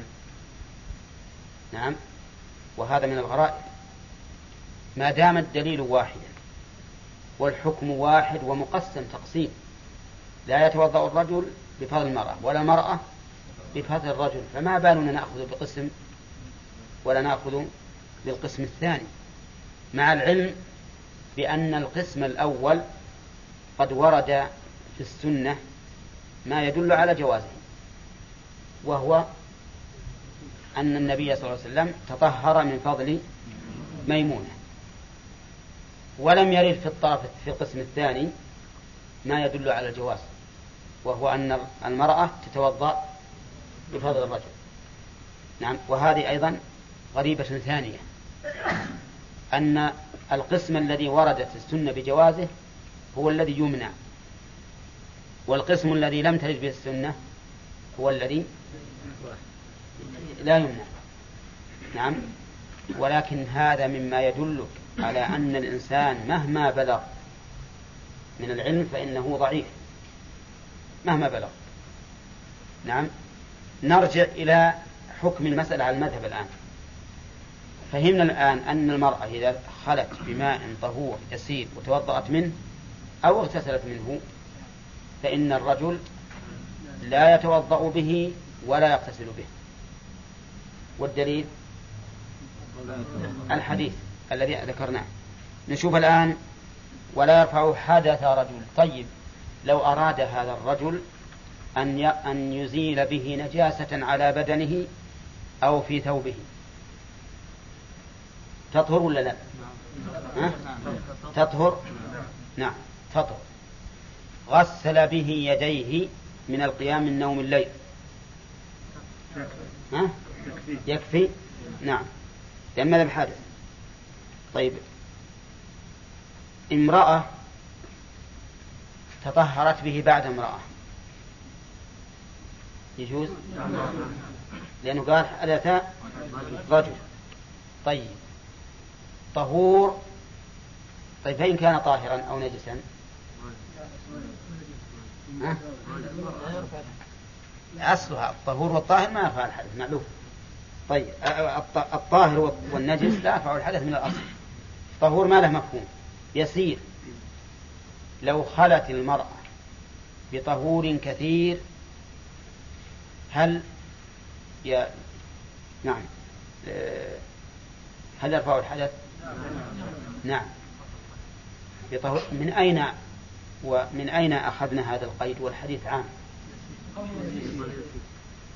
نعم. وهذا من الغرائب. ما دام الدليل واحدا والحكم واحد ومقسم تقسيم لا يتوضأ الرجل بفضل المرأة ولا المرأة بفضل الرجل فما بالنا نأخذ بقسم ولا نأخذ بالقسم الثاني. مع العلم بأن القسم الأول قد ورد في السنة ما يدل على جوازه وهو أن النبي صلى الله عليه وسلم تطهر من فضل ميمونة ولم يرد في الطرف في القسم الثاني ما يدل على الجواز وهو أن المرأة تتوضأ بفضل الرجل. نعم وهذه أيضا غريبة ثانية أن القسم الذي وردت السنة بجوازه هو الذي يمنع. والقسم الذي لم ترد به السنة هو الذي لا يمنع. نعم. ولكن هذا مما يدلك على أن الإنسان مهما بلغ من العلم فإنه ضعيف. مهما بلغ. نعم. نرجع إلى حكم المسألة على المذهب الآن. فهمنا الآن أن المرأة إذا خلت بماء طهور يسير وتوضأت منه أو اغتسلت منه فإن الرجل لا يتوضأ به ولا يغتسل به. والدليل؟ الحديث الذي ذكرناه. نشوف الآن ولا يرفع حدث رجل. طيب لو أراد هذا الرجل أن أن يزيل به نجاسة على بدنه أو في ثوبه تطهر ولا لا؟ ها؟ تطهر؟ نعم تطهر. غسل به يديه من القيام من نوم الليل. ها؟ يكفي؟ نعم. لأن ماذا بحادث طيب. امرأة تطهرت به بعد امرأة. يجوز؟ لأنه قال حدث رجل. طيب. طهور طيب فإن كان طاهرا أو نجسا. ها؟ أصلها الطهور والطاهر ما يرفع الحدث معلوم. طيب الطاهر والنجس لا يرفع الحدث من الأصل. الطهور ما له مفهوم. يسير. لو خلت المرأة بطهور كثير هل يا نعم هل يرفع الحدث؟ نعم. من أين ومن أين أخذنا هذا القيد؟ والحديث عام.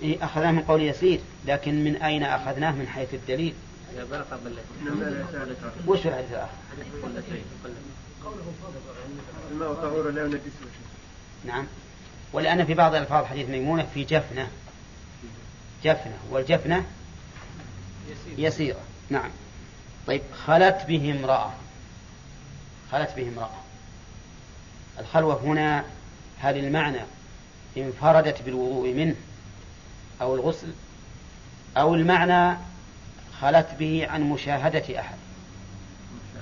إيه أخذناه من قول يسير لكن من أين أخذناه؟ من حيث الدليل. وش الحديث الآخر؟ نعم. ولأن في بعض ألفاظ حديث ميمونة في جفنة. جفنة. والجفنة يسيرة. نعم. طيب خلت به امرأة. خلت به امرأة. الخلوة هنا هل المعنى. انفردت بالوضوء منه أو الغسل أو المعنى خلت به عن مشاهدة أحد.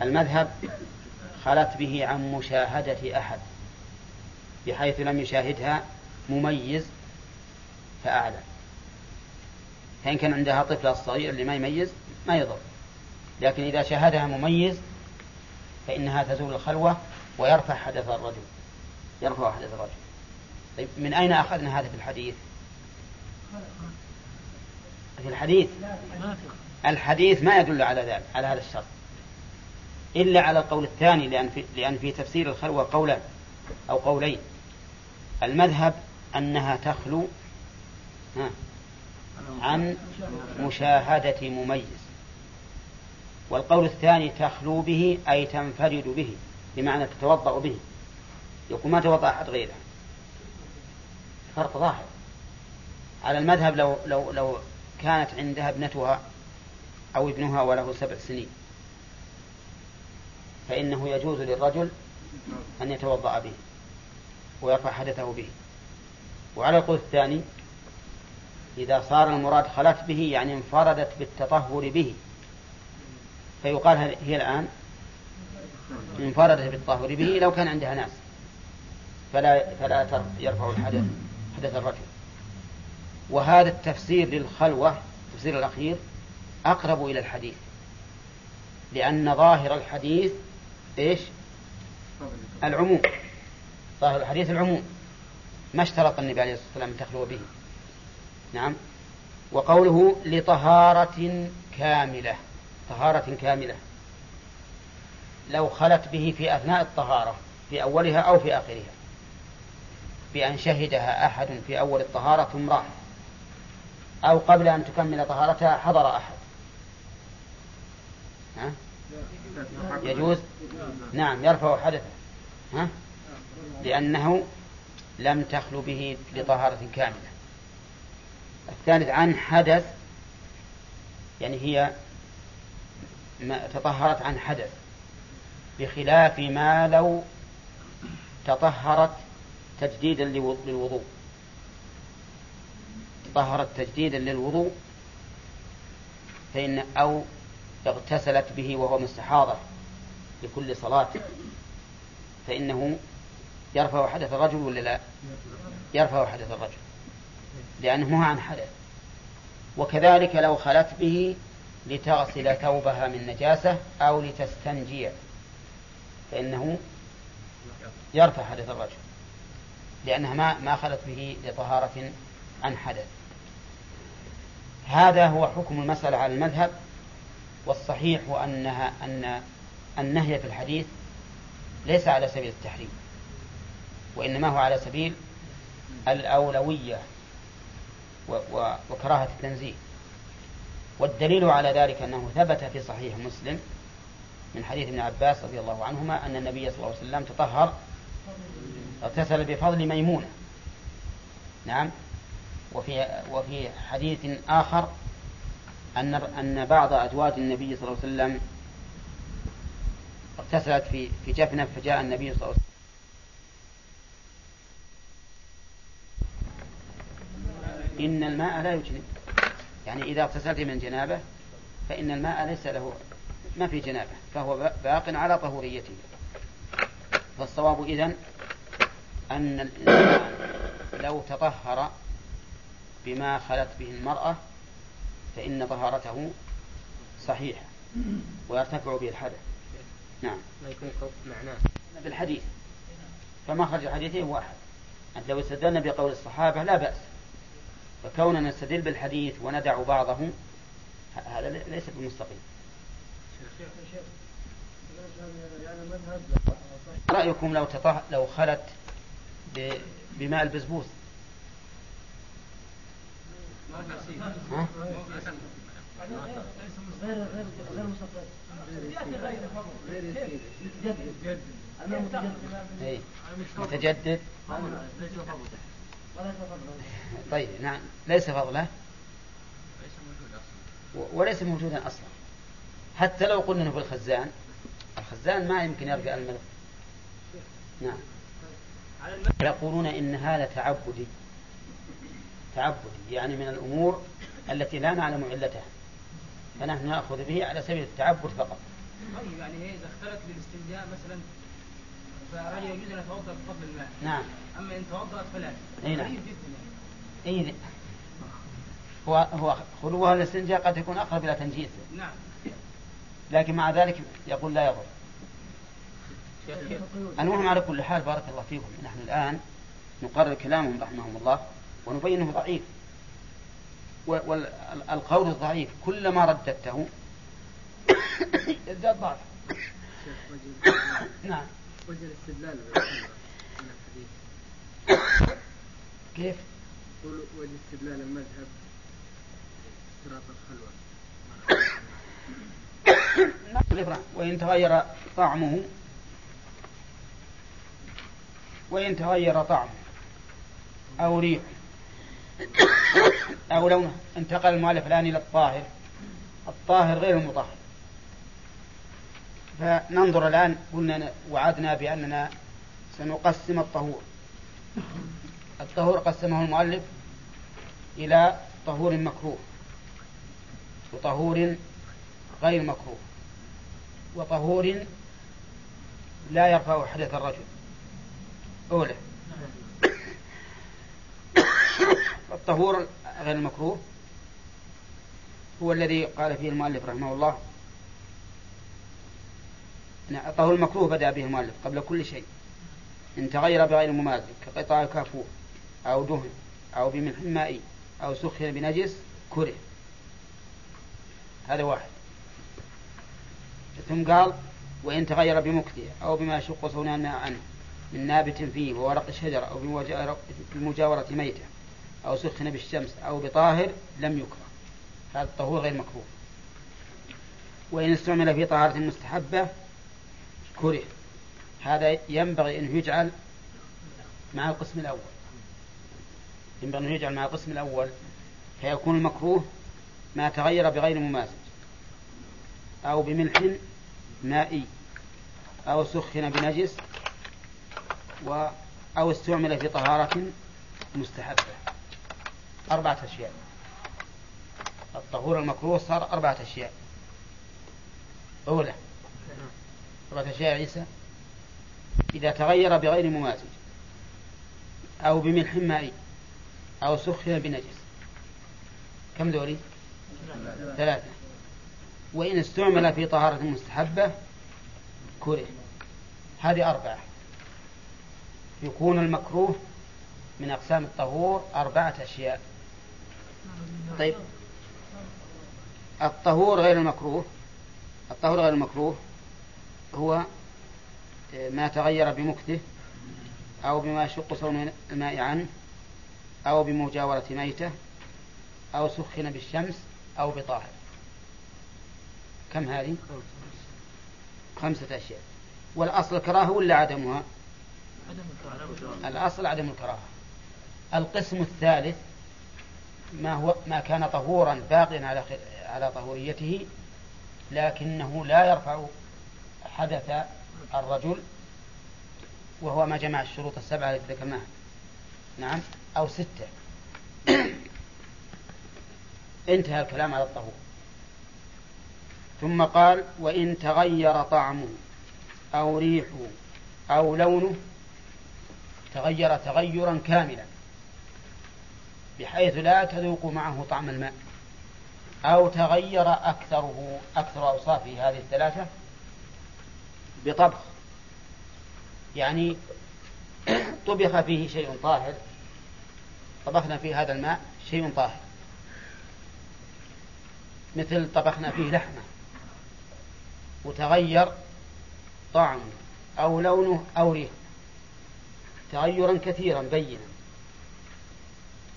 المذهب خلت به عن مشاهدة أحد بحيث لم يشاهدها مميز فأعلم فإن كان عندها طفل الصغير اللي ما يميز ما يضر. لكن إذا شاهدها مميز فإنها تزول الخلوة ويرفع حدث الرجل. يرفع حدث الرجل. طيب من أين أخذنا هذا في الحديث؟ في الحديث؟ الحديث ما يدل على ذلك على هذا الشرط. إلا على القول الثاني لأن في, لأن في تفسير الخلوة قولا أو قولين. المذهب أنها تخلو عن مشاهدة مميز. والقول الثاني تخلو به أي تنفرد به بمعنى تتوضأ به. يقول ما توضأ أحد غيره. فرق ظاهر. على المذهب لو لو لو كانت عندها ابنتها أو ابنها وله سبع سنين فإنه يجوز للرجل أن يتوضأ به ويرفع حدثه به. وعلى القول الثاني إذا صار المراد خلت به يعني انفردت بالتطهر به فيقال هي الآن انفردت بالتطهر به لو كان عندها ناس. فلا فلا يرفع الحدث حدث الرجل. وهذا التفسير للخلوة التفسير الأخير أقرب إلى الحديث. لأن ظاهر الحديث إيش؟ العموم. ظاهر الحديث العموم. ما اشترط النبي عليه الصلاة والسلام أن تخلو به. نعم. وقوله لطهارة كاملة. طهارة كاملة. لو خلت به في أثناء الطهارة في أولها أو في آخرها بأن شهدها أحد في أول الطهارة ثم راح أو قبل أن تكمل طهارتها حضر أحد. ها؟ يجوز؟ نعم يرفع حدثه. ها؟ لأنه لم تخلو به لطهارة كاملة. الثالث عن حدث يعني هي ما تطهرت عن حدث بخلاف ما لو تطهرت تجديدا للوضوء طهرت تجديدا للوضوء فإن أو اغتسلت به وهو مستحاضة لكل صلاة فإنه يرفع حدث الرجل ولا لا؟ يرفع حدث الرجل لأنه عن حدث وكذلك لو خلت به لتغسل ثوبها من نجاسة أو لتستنجي فإنه يرفع حدث الرجل لأنها ما ما خلت به لطهارة عن حدث. هذا هو حكم المسألة على المذهب والصحيح أنها أن النهي في الحديث ليس على سبيل التحريم وإنما هو على سبيل الأولوية وكراهة التنزيه. والدليل على ذلك أنه ثبت في صحيح مسلم من حديث ابن عباس رضي الله عنهما أن النبي صلى الله عليه وسلم تطهر اغتسل بفضل ميمونة. نعم. وفي وفي حديث آخر أن أن بعض أزواج النبي صلى الله عليه وسلم اغتسلت في في جفنة فجاء النبي صلى الله عليه وسلم. إن الماء لا يجنب. يعني إذا اغتسلت من جنابة فإن الماء ليس له ما في جنابة فهو باق على طهوريته. فالصواب إذن أن الإنسان لو تطهر بما خلت به المرأة فإن طهارته صحيحة ويرتفع به الحدث. نعم. ما يكون معناه. بالحديث. فمخرج الحديثين واحد. أنت لو استدلنا بقول الصحابة لا بأس. فكوننا نستدل بالحديث وندع بعضه هذا ليس بالمستقيم رأيكم لو تطه... لو خلت ب... بماء البسبوس؟ ها؟ طيب نعم. ليس فضله. وليس موجودا أصلا. حتى لو قلنا إنه في الخزان. الخزان ما يمكن يرجع الملك. نعم. يقولون إن هذا تعبدي. تعبدي. يعني من الأمور التي لا نعلم علتها. فنحن نأخذ به على سبيل التعبد فقط. طيب يعني إذا اختلت بالاستنجاء مثلا فهل يجوز أن يتوضأ بفضل الماء؟ نعم. أما إن توضأت فلا. اي نعم. اي هو هو خلوها الاستنجاء قد يكون أقرب إلى تنجيسه نعم. لكن مع ذلك يقول لا يضر. المهم على كل حال بارك الله فيكم. نحن الآن نقرر كلامهم رحمهم الله ونبين انه ضعيف والقول الضعيف كلما رددته يزداد ضعف. نعم. وجه الاستدلال كيف؟ وجه استدلال المذهب. اشتراط الخلوة. نعم. وإن تغير طعمه. وإن تغير طعمه. أو ريحه. أو لونه. انتقل المؤلف الآن إلى الطاهر. الطاهر غير المطهر. فننظر الآن قلنا وعدنا بأننا سنقسم الطهور. الطهور قسمه المؤلف إلى طهور مكروه وطهور غير مكروه وطهور لا يرفع حدث الرجل. أولى. الطهور غير المكروه هو الذي قال فيه المؤلف رحمه الله الطهور المكروه بدأ به المؤلف قبل كل شيء. إن تغير بغير ممازج كقطع كافور أو دهن أو بملح مائي أو سخن بنجس كره. هذا واحد. ثم قال وإن تغير بمكته أو بما يشق صونان عنه من نابت فيه وورق الشجر أو بمجاورة ميتة أو سخن بالشمس أو بطاهر لم يكره. هذا الطهور غير مكروه. وإن استعمل في طهارة مستحبة كره. هذا ينبغي أنه يجعل مع القسم الأول. ينبغي أنه يجعل مع القسم الأول. فيكون المكروه ما تغير بغير ممازج. أو بملح مائي. أو سخن بنجس. و أو استعمل في طهارة مستحبة. أربعة أشياء. الطهور المكروه صار أربعة أشياء. أولى أربعة أشياء عيسى إذا تغير بغير ممازج أو بملح مائي أو سخن بنجس. كم ذولي؟ ثلاثة. وإن استعمل في طهارة مستحبة كره. هذه أربعة. يكون المكروه من أقسام الطهور أربعة أشياء. طيب. الطهور غير المكروه. الطهور غير المكروه. هو ما تغير بمكته أو بما يشق صون الماء عنه أو بمجاورة ميتة أو سخن بالشمس أو بطاهر. كم هذه؟ خمسة أشياء. والأصل الكراهة ولا عدمها؟ الأصل عدم الكراهة. القسم الثالث ما هو ما كان طهورا باقيا على على طهوريته لكنه لا يرفع حدث الرجل وهو ما جمع الشروط السبعة التي ذكرناها. نعم؟ أو ستة. انتهى الكلام على الطهور. ثم قال وإن تغير طعمه أو ريحه أو لونه تغير تغيرا كاملا بحيث لا تذوق معه طعم الماء أو تغير أكثره أكثر أوصافه هذه الثلاثة بطبخ. يعني طبخ فيه شيء طاهر. طبخنا في هذا الماء شيء طاهر. مثل طبخنا فيه لحمة. وتغير طعمه أو لونه أو ريحه. تغيرا كثيرا بينا.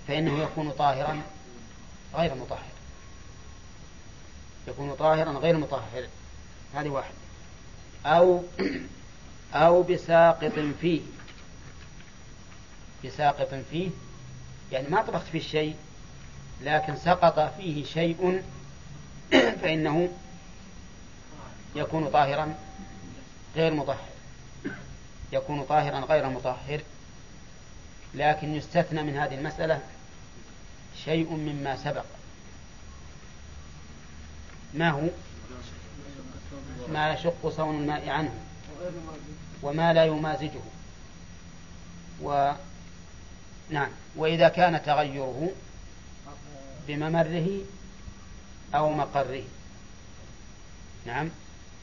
فإنه يكون طاهرا غير مطهر. يكون طاهرا غير مطهر. هذه واحد أو أو بساقط فيه بساقط فيه يعني ما طبخت فيه شيء لكن سقط فيه شيء فإنه يكون طاهرا غير مطهر. يكون طاهرا غير مطهر. لكن يستثنى من هذه المسألة شيء مما سبق. ما هو؟ ما يشق صون الماء عنه وما لا يمازجه. و نعم. وإذا كان تغيره بممره أو مقره. نعم.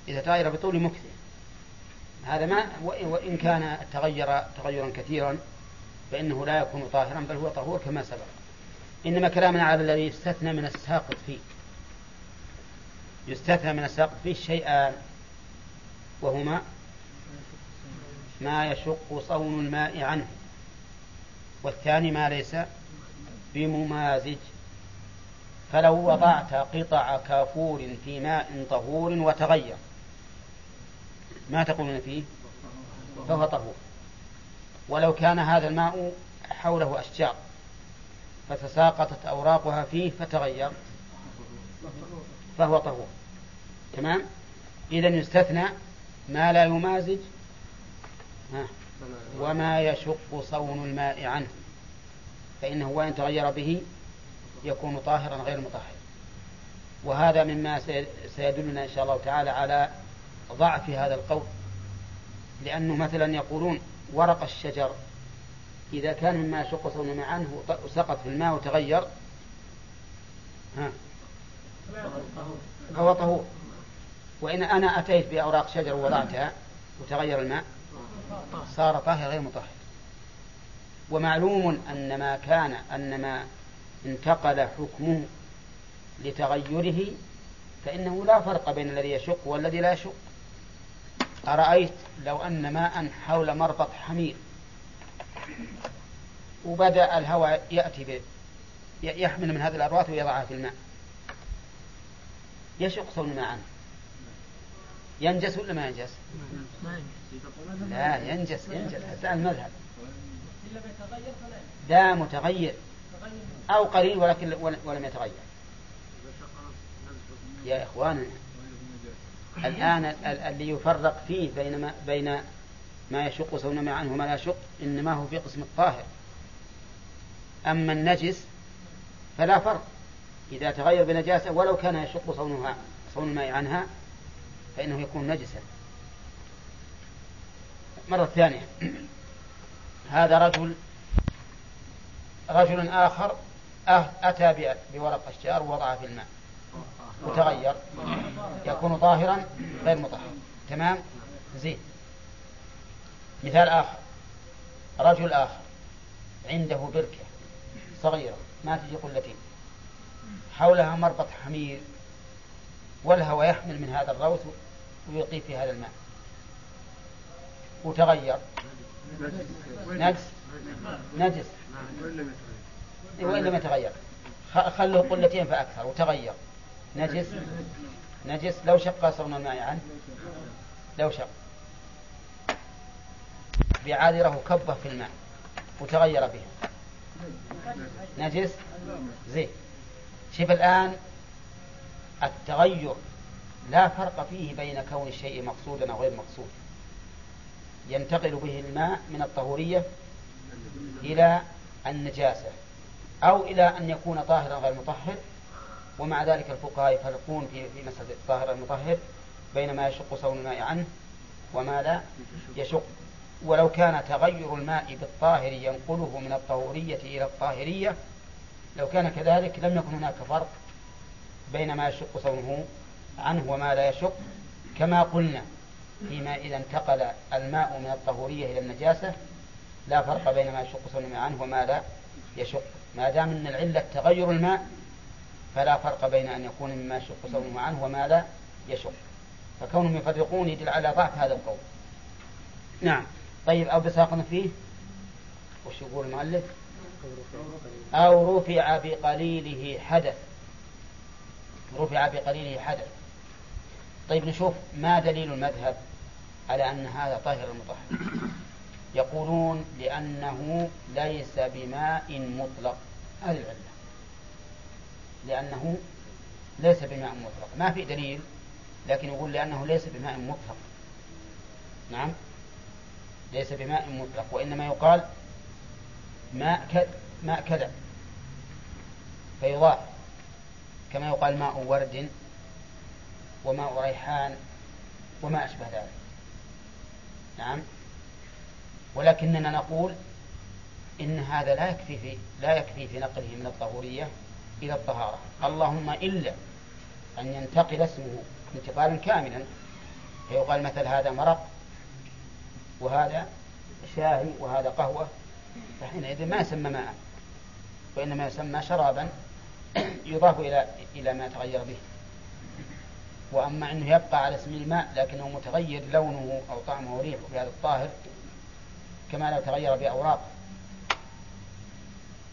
إذا تغير بطول مكثه. هذا ما وإن كان تغير تغيرا كثيرا فإنه لا يكون طاهرا بل هو طهور كما سبق. إنما كلامنا على الذي يستثنى من الساقط فيه. يستثنى من الساقط فيه شيئان وهما ما يشق صون الماء عنه والثاني ما ليس بممازج. فلو وضعت قطع كافور في ماء طهور وتغير ما تقولون فيه؟ فهو طهور. ولو كان هذا الماء حوله أشجار فتساقطت أوراقها فيه فتغير. فهو طهور. تمام؟ إذا يستثنى ما لا يمازج وما يشق صون الماء عنه. فإنه وإن تغير به يكون طاهرا غير مطهر. وهذا مما سيدلنا إن شاء الله تعالى على ضعف هذا القول. لأنه مثلا يقولون ورق الشجر إذا كان مما يشق صون الماء عنه وسقط في الماء وتغير ها فهو طهور. وإن أنا أتيت بأوراق شجر ووضعتها وتغير الماء صار طاهر غير مطهر. ومعلوم أن ما كان أن ما انتقل حكمه لتغيره فإنه لا فرق بين الذي يشق والذي لا يشق. أرأيت لو أن ماء حول مربط حمير وبدأ الهواء يأتي. يحمل من هذه الأرواث ويضعها في الماء. يشق صون الماء. عنه ينجس ولا ما ينجس؟ لا ينجس ينجس. حتى المذهب. لا متغير. أو قليل ولكن ولم يتغير. يا إخواننا الآن اللي يفرق فيه بين ما, بين ما يشق صون ما عنه وما لا يشق إنما هو في قسم الطاهر. أما النجس فلا فرق. إذا تغير بنجاسة ولو كان يشق صونها صون الماء عنها فإنه يكون نجسا. مرة ثانية. هذا رجل رجل آخر أتى بورق أشجار ووضعها في الماء. وتغير. يكون طاهرا غير مطهر. تمام؟ زين. مثال آخر. رجل آخر عنده بركة صغيرة. ما تجي قلتين حولها مربط حمير والهواء يحمل من هذا الروث ويلقي في هذا الماء. وتغير. نجس. نجس. وإن لم يتغير. خلوه قلتين فأكثر وتغير. نجس. نجس. لو شق صون الماء عنه. لو شق. بعاذره كبه في الماء وتغير به نجس. زين. شوف الآن التغير لا فرق فيه بين كون الشيء مقصودا أو غير مقصود. ينتقل به الماء من الطهورية إلى النجاسة أو إلى أن يكون طاهرا غير مطهر ومع ذلك الفقهاء يفرقون في في مسألة الطاهر المطهر بين ما يشق صون الماء عنه وما لا يشق. ولو كان تغير الماء بالطاهر ينقله من الطهورية إلى الطاهرية لو كان كذلك لم يكن هناك فرق بين ما يشق صونه عنه وما لا يشق كما قلنا فيما إذا انتقل الماء من الطهورية إلى النجاسة لا فرق بين ما يشق صونه عنه وما لا يشق. ما دام أن العلة تغير الماء فلا فرق بين أن يكون مما يشق صونه عنه وما لا يشق. فكونهم يفرقون يدل على ضعف هذا القول. نعم. طيب أو بساق فيه؟ وش يقول المؤلف؟ أو رفع بقليله حدث. رفع بقليله حدث. طيب نشوف ما دليل المذهب على أن هذا طاهر المطهر يقولون لأنه ليس بماء مطلق. هذه العلة. لأنه ليس بماء مطلق. ما في دليل لكن يقول لأنه ليس بماء مطلق. نعم. ليس بماء مطلق وإنما يقال ماء كذا ماء كذا. فيضاف كما يقال ماء ورد وماء ريحان وما أشبه ذلك. نعم. ولكننا نقول إن هذا لا يكفي في لا يكفي في نقله من الطهورية إلى الطهارة. اللهم إلا أن ينتقل اسمه انتقالا كاملا. فيقال مثل هذا مرق وهذا شاهي وهذا قهوة فحينئذ ما يسمى ماء وإنما يسمى شرابا يضاف إلى إلى ما تغير به. وأما أنه يبقى على اسم الماء لكنه متغير لونه أو طعمه وريحه في هذا الطاهر كما لو تغير بأوراق.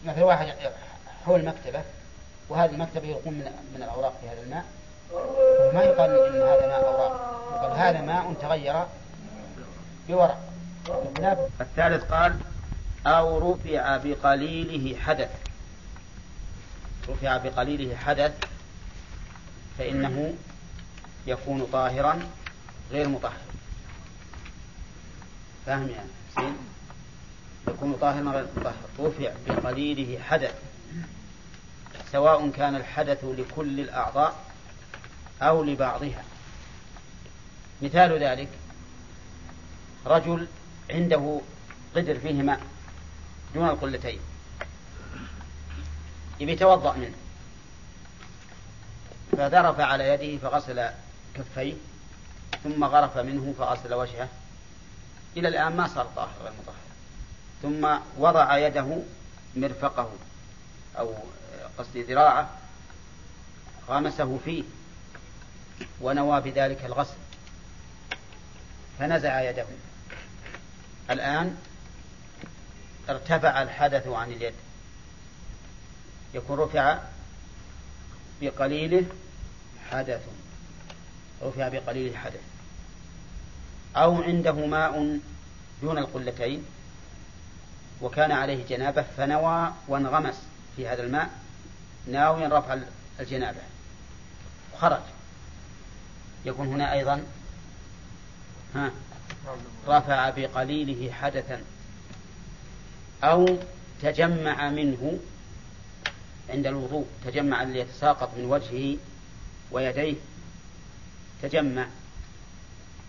مثل واحد حول مكتبة وهذه المكتبة يلقون من, من الأوراق في هذا الماء. ما يقال إن هذا ماء أوراق يقال هذا ماء تغير بورق. الثالث قال أو رفع بقليله حدث. رفع بقليله حدث فإنه يكون طاهرا غير مطهر. فاهم يعني حسين؟ يكون طاهرا غير مطهر. رفع بقليله حدث. سواء كان الحدث لكل الأعضاء أو لبعضها. مثال ذلك رجل عنده قدر فيه ماء. دون القلتين. يبي يتوضأ منه. فذرف على يده فغسل كفيه ثم غرف منه فغسل وجهه. إلى الآن ما صار طاهر غير مطهر ثم وضع يده مرفقه أو قصدي ذراعه غمسه فيه ونوى بذلك الغسل. فنزع يده. الآن ارتفع الحدث عن اليد. يكون رفع بقليله حدث. رفع بقليله حدث. أو عنده ماء دون القلتين وكان عليه جنابة فنوى وانغمس في هذا الماء ناويا رفع الجنابة. خرج. يكون هنا أيضا ها رفع بقليله حدثا. أو تجمع منه عند الوضوء تجمع اللي يتساقط من وجهه ويديه تجمع.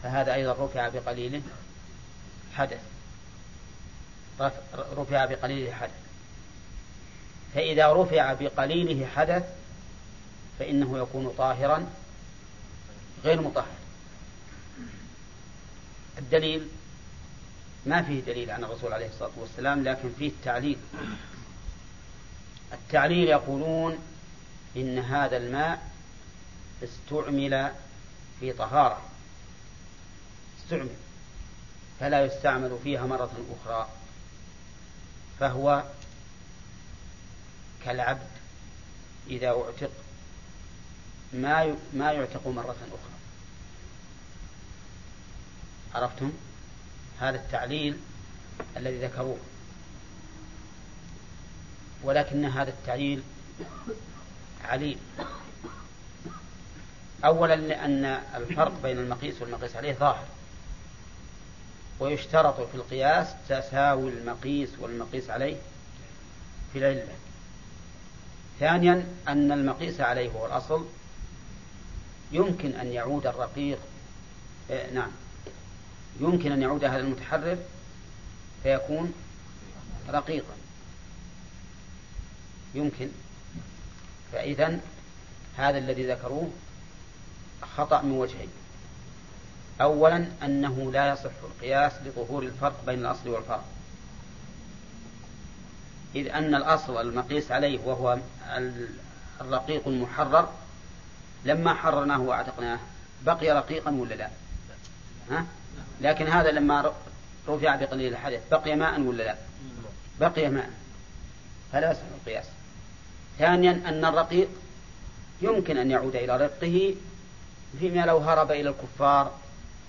فهذا أيضا رفع بقليله حدث. رفع بقليله حدث. فإذا رفع بقليله حدث فإنه يكون طاهرا غير مطهر. الدليل ما فيه دليل عن الرسول عليه الصلاة والسلام لكن فيه التعليل. التعليل يقولون إن هذا الماء استعمل في طهارة. استعمل. فلا يستعمل فيها مرة أخرى. فهو كالعبد إذا أعتق. ما ما يعتق مرة أخرى. عرفتم؟ هذا التعليل الذي ذكروه. ولكن هذا التعليل عليل. أولا لأن الفرق بين المقيس والمقيس عليه ظاهر. ويشترط في القياس تساوي المقيس والمقيس عليه في العلة. ثانيا أن المقيس عليه هو الأصل. يمكن أن يعود الرقيق. إيه نعم. يمكن أن يعود هذا المتحرر فيكون رقيقا. يمكن. فإذا هذا الذي ذكروه خطأ من وجهين. أولا أنه لا يصح القياس لظهور الفرق بين الأصل والفرع إذ أن الأصل المقيس عليه وهو الرقيق المحرر لما حررناه وأعتقناه بقي رقيقا ولا لا؟ ها؟ لكن هذا لما رفع بقليل الحدث بقي ماء ولا لا؟ بقي ماء. فلا يصح القياس. ثانيا أن الرقيق يمكن أن يعود إلى رقه فيما لو هرب إلى الكفار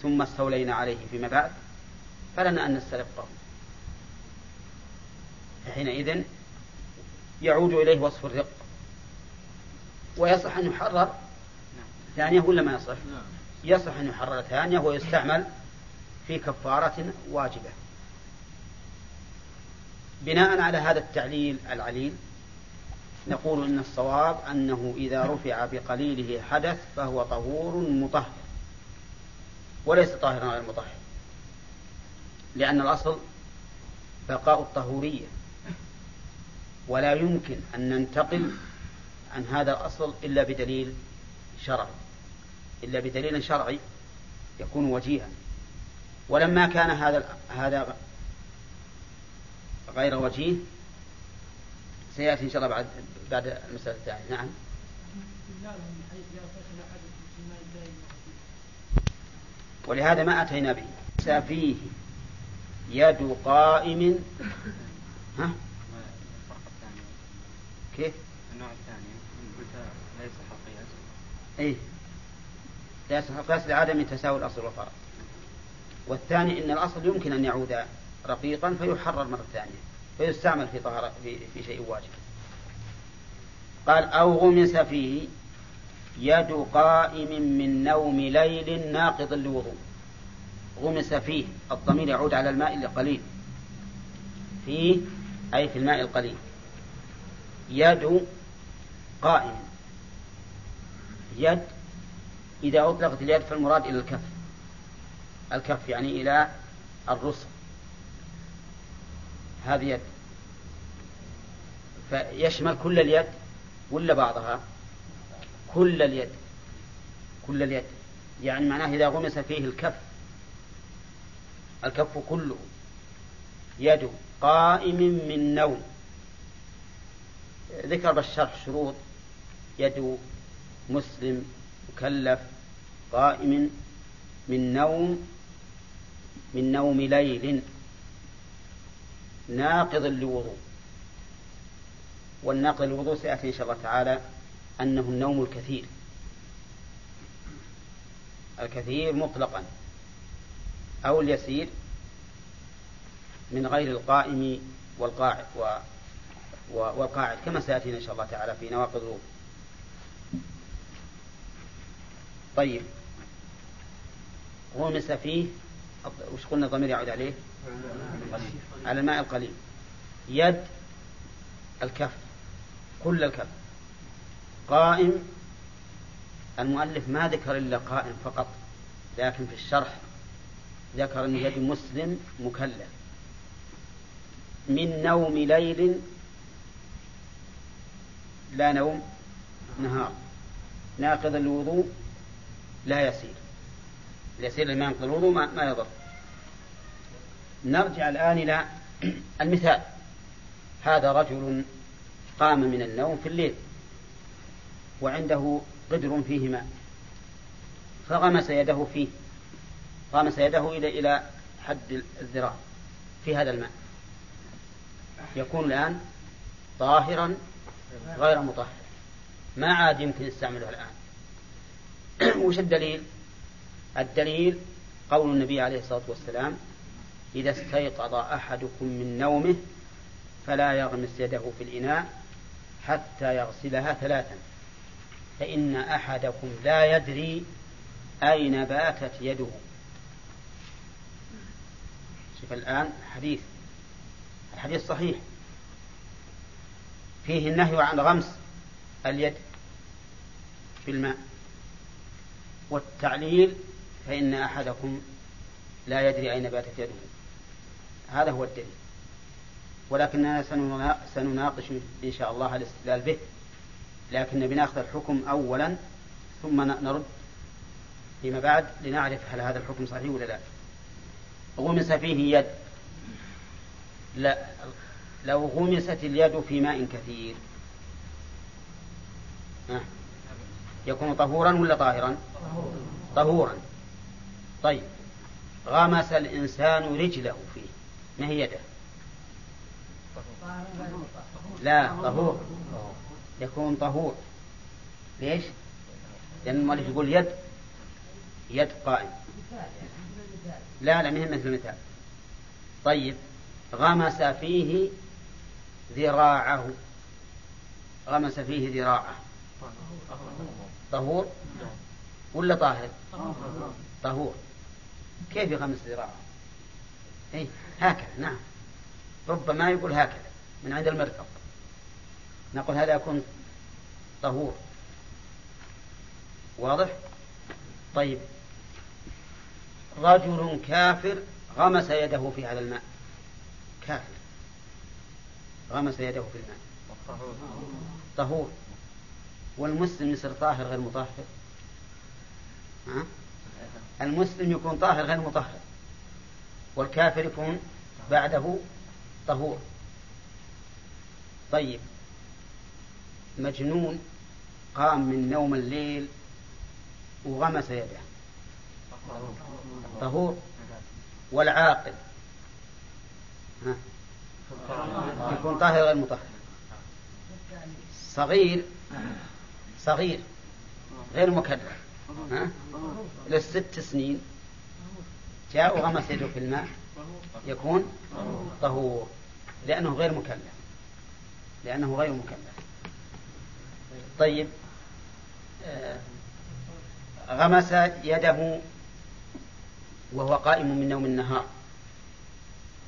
ثم استولينا عليه فيما بعد فلنا أن نسترقه. حينئذ يعود إليه وصف الرق. ويصح أن يحرر ثانية ولا ما يصح؟ يصح أن يحرر ثانية ويستعمل في كفارة واجبة. بناء على هذا التعليل العليل نقول إن الصواب أنه إذا رفع بقليله حدث فهو طهور مطهر وليس طاهرا غير مطهر لأن الأصل بقاء الطهورية. ولا يمكن أن ننتقل عن هذا الأصل إلا بدليل شرعي. إلا بدليل شرعي يكون وجيها. ولما كان هذا هذا غير وجيه سيأتي إن شاء الله بعد بعد المسألة الثانية. نعم. ولهذا ما أتينا به. فيه يد قائم. ها؟ كيف؟ النوع الثاني. القياس اي لا يصح القياس لعدم تساوي الأصل والفرع والثاني إن الأصل يمكن أن يعود رقيقا فيحرر مرة ثانية فيستعمل في طهارة في, في شيء واجب. قال أو غمس فيه يد قائم من نوم ليل ناقض لوضوء غمس فيه الضمير يعود على الماء القليل فيه أي في الماء القليل. يد قائم. يد إذا أطلقت اليد فالمراد إلى الكف. الكف يعني إلى الرسغ هذه يد. فيشمل كل اليد ولا بعضها؟ كل اليد. كل اليد. يعني معناه إذا غمس فيه الكف الكف كله يد قائم من نوم. ذكر بالشرح شروط. يد مسلم مكلف قائم من نوم. من نوم ليل ناقض لوضوء والناقض للوضوء سيأتي إن شاء الله تعالى أنه النوم الكثير. الكثير مطلقا. أو اليسير من غير القائم والقاعد و والقاعد كما سيأتينا إن شاء الله تعالى في نواقض الوضوء. طيب. غمس فيه وش قلنا الضمير يعود عليه؟ على الماء القليل. يد الكف كل الكف. قائم المؤلف ما ذكر إلا قائم فقط لكن في الشرح ذكر أن يد مسلم مكلف. من نوم ليل لا نوم نهار. ناقض الوضوء لا يسير. اليسير لما ينقض الوضوء ما, ما يضر. نرجع الآن إلى المثال. هذا رجل قام من النوم في الليل وعنده قدر فيه ماء. فغمس يده فيه. غمس يده إلى إلى حد الذراع في هذا الماء. يكون الآن طاهرا غير مطهر. ما عاد يمكن يستعمله الآن. وش الدليل؟ الدليل قول النبي عليه الصلاة والسلام إذا استيقظ أحدكم من نومه فلا يغمس يده في الإناء حتى يغسلها ثلاثا فإن أحدكم لا يدري أين باتت يده. شوف الآن حديث الحديث صحيح. فيه النهي عن غمس اليد في الماء والتعليل فإن أحدكم لا يدري أين باتت يده. هذا هو الدليل. ولكننا سنناقش إن شاء الله الاستدلال به. لكن بناخذ الحكم أولا ثم نرد فيما بعد لنعرف هل هذا الحكم صحيح ولا لا. غمس فيه يد لا لو غمست اليد في ماء كثير؟ يكون طهورا ولا طاهرا؟ طهورا. طيب. غمس الإنسان رجله فيه. ما هي يده لا طهور. يكون طهور. ليش؟ لأن المؤلف يقول يد. يد قائم. لا لا مهم مثل المثال. طيب. غمس فيه ذراعه. غمس فيه ذراعه. طهور؟ ولا طاهر؟ طهور. كيف يغمس ذراعه؟ اي هكذا نعم. ربما يقول هكذا من عند المرفق. نقول هذا يكون طهور. واضح؟ طيب. رجل كافر غمس يده في هذا الماء. كافر. غمس يده في الماء. طهور. والمسلم يصير طاهر غير مطهر؟ ها؟ المسلم يكون طاهر غير مطهر والكافر يكون بعده طهور. طيب مجنون قام من نوم الليل وغمس يده. طهور والعاقل. ها؟ يكون طاهر غير مطهر. صغير صغير غير مكلف. للست سنين جاء وغمس يده في الماء يكون طهور لأنه غير مكلف لأنه غير مكلف. طيب آه، غمس يده وهو قائم من نوم النهار.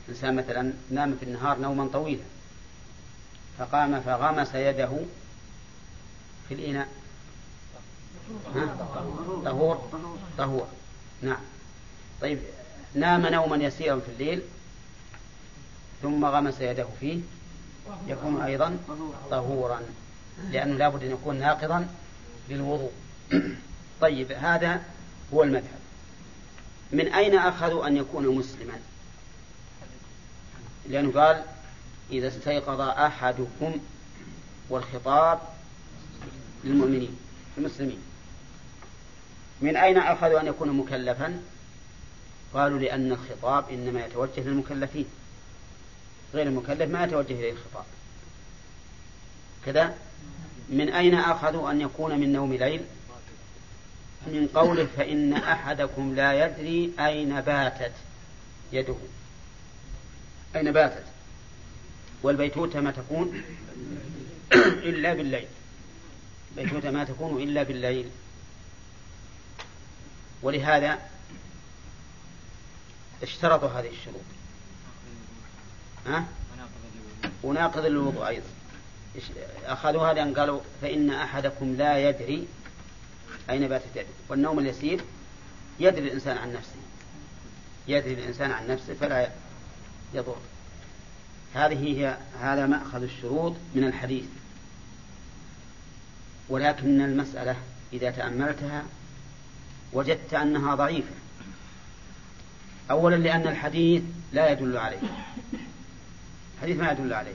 إنسان مثلا نام في النهار نوما طويلا فقام فغمس يده في الإناء؟ طهور. طهور. نعم. طيب نام نوما يسيرا في الليل ثم غمس يده فيه يكون أيضا طهورا لأنه لابد أن يكون ناقضا للوضوء. طيب هذا هو المذهب. من أين أخذوا أن يكون مسلما؟ لأنه قال إذا استيقظ أحدكم والخطاب للمؤمنين المسلمين. من أين أخذوا أن يكون مكلفا؟ قالوا لأن الخطاب إنما يتوجه للمكلفين. غير المكلف ما يتوجه إليه الخطاب. كذا. من أين أخذوا أن يكون من نوم ليل؟ من قوله فإن أحدكم لا يدري أين باتت يده. أين باتت؟ والبيتوتة ما تكون؟ إلا بالليل. البيتوتة ما تكون إلا بالليل. ولهذا اشترطوا هذه الشروط. ها؟ وناقض الوضوء أيضا. أخذوها لأن قالوا فإن أحدكم لا يدري أين باتت يده. والنوم اليسير يدري الإنسان عن نفسه. يدري الإنسان عن نفسه فلا يضر. هذه هي هذا مأخذ الشروط من الحديث. ولكن المسألة إذا تأملتها وجدت أنها ضعيفة. أولا لأن الحديث لا يدل عليها الحديث ما يدل عليها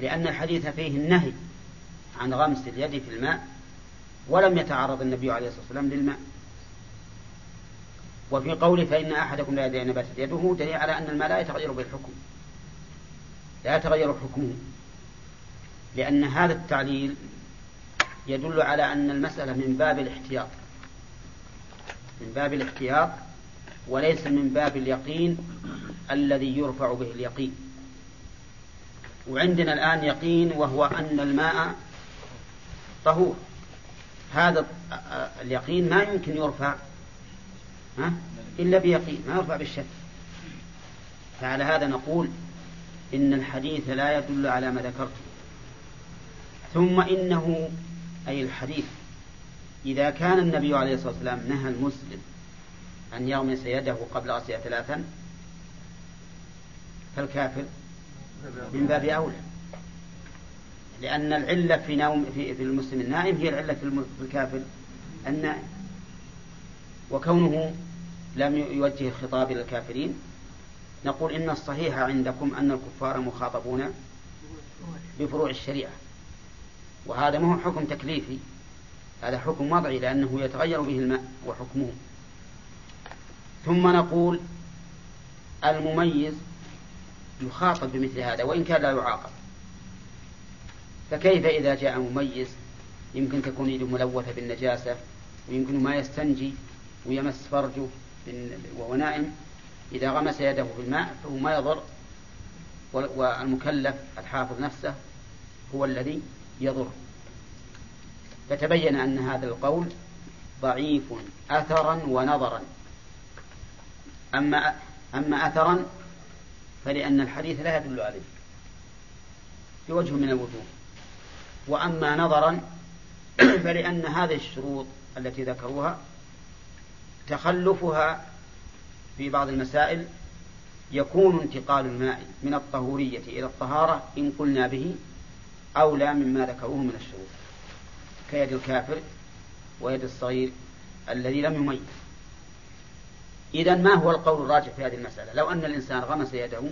لأن الحديث فيه النهي عن غمس اليد في الماء ولم يتعرض النبي عليه الصلاة والسلام للماء. وفي قوله فإن أحدكم لا يدري نباتت يده دليل على أن الماء لا يتغير بالحكم. لا يتغير حكمه. لأن هذا التعليل يدل على أن المسألة من باب الاحتياط. من باب الاحتياط وليس من باب اليقين الذي يرفع به اليقين. وعندنا الآن يقين وهو أن الماء طهور. هذا اليقين ما يمكن يرفع ها؟ إلا بيقين ما يرفع بالشك. فعلى هذا نقول إن الحديث لا يدل على ما ذكرت ثم إنه أي الحديث إذا كان النبي عليه الصلاة والسلام نهى المسلم أن يغمس يده قبل غسلها ثلاثا فالكافر من باب أولى. لأن العلة في نوم في, في المسلم النائم هي العلة في الكافر النائم. وكونه لم يوجه الخطاب إلى الكافرين نقول إن الصحيح عندكم أن الكفار مخاطبون بفروع الشريعة. وهذا ما هو حكم تكليفي. هذا حكم وضعي لأنه يتغير به الماء وحكمه. ثم نقول المميز يخاطب بمثل هذا وإن كان لا يعاقب. فكيف إذا جاء مميز يمكن تكون يده ملوثة بالنجاسة ويمكن ما يستنجي ويمس فرجه وهو نائم؟ إذا غمس يده في الماء فهو ما يضر والمكلف الحافظ نفسه هو الذي يضر فتبين أن هذا القول ضعيف أثرا ونظرا. أما أما أثرا فلأن الحديث لا يدل عليه بوجه من الوجوه. وأما نظرا فلأن هذه الشروط التي ذكروها تخلفها في بعض المسائل يكون انتقال الماء من الطهورية إلى الطهارة إن قلنا به أولى مما ذكروه من الشروط. كيد الكافر ويد الصغير الذي لم يميز. إذا ما هو القول الراجح في هذه المسألة؟ لو أن الإنسان غمس يده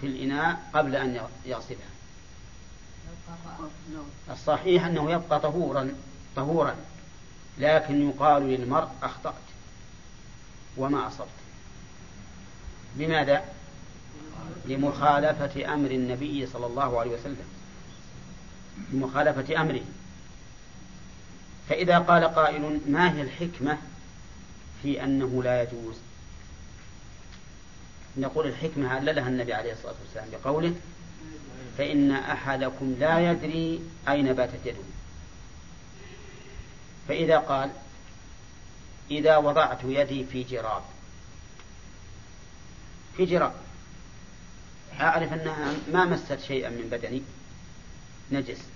في الإناء قبل أن يغسلها. الصحيح أنه يبقى طهورا طهورا لكن يقال للمرء أخطأت وما أصبت. لماذا؟ لمخالفة أمر النبي صلى الله عليه وسلم. لمخالفة أمره. فإذا قال قائل ما هي الحكمة في أنه لا يجوز؟ نقول الحكمة عللها النبي عليه الصلاة والسلام بقوله فإن أحدكم لا يدري أين باتت يده. فإذا قال إذا وضعت يدي في جراب. في جراب. أعرف أنها ما مست شيئا من بدني؟ نجس.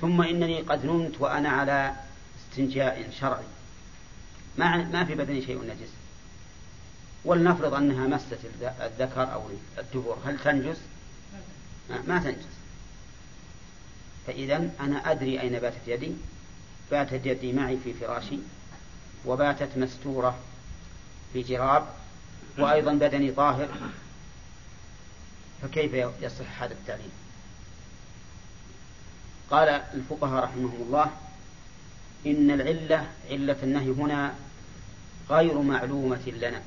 ثم إنني قد نمت وأنا على استنجاء شرعي. ما ما في بدني شيء نجس. ولنفرض أنها مست الذكر أو الدبر. هل تنجس؟ ما تنجس. فإذا أنا أدري أين باتت يدي. باتت يدي معي في فراشي وباتت مستورة في جراب وأيضا بدني طاهر. فكيف يصح هذا التعليم؟ قال الفقهاء رحمهم الله إن العلة علة النهي هنا غير معلومة لنا.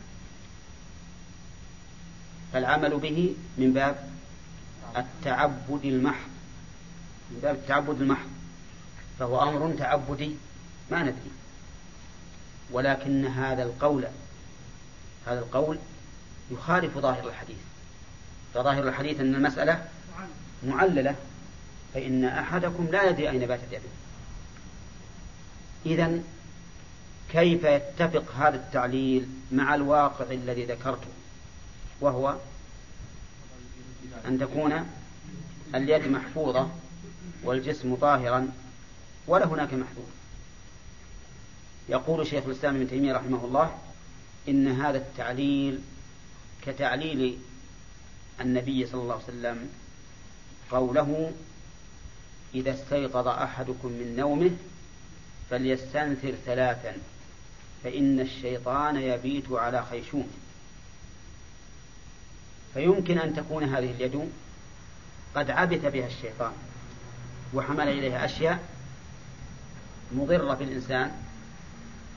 فالعمل به من باب التعبد المحض من باب التعبد المحض فهو أمر تعبدي ما ندري. ولكن هذا القول هذا القول يخالف ظاهر الحديث. فظاهر الحديث أن المسألة معللة. فإن أحدكم لا يدري أين باتت يده. إذا كيف يتفق هذا التعليل مع الواقع الذي ذكرته؟ وهو أن تكون اليد محفوظة والجسم طاهرا ولا هناك محذور يقول شيخ الإسلام ابن تيمية رحمه الله إن هذا التعليل كتعليل النبي صلى الله عليه وسلم قوله إذا استيقظ أحدكم من نومه فليستنثر ثلاثا فإن الشيطان يبيت على خيشومه فيمكن أن تكون هذه اليد قد عبث بها الشيطان وحمل إليها أشياء مضرة بالإنسان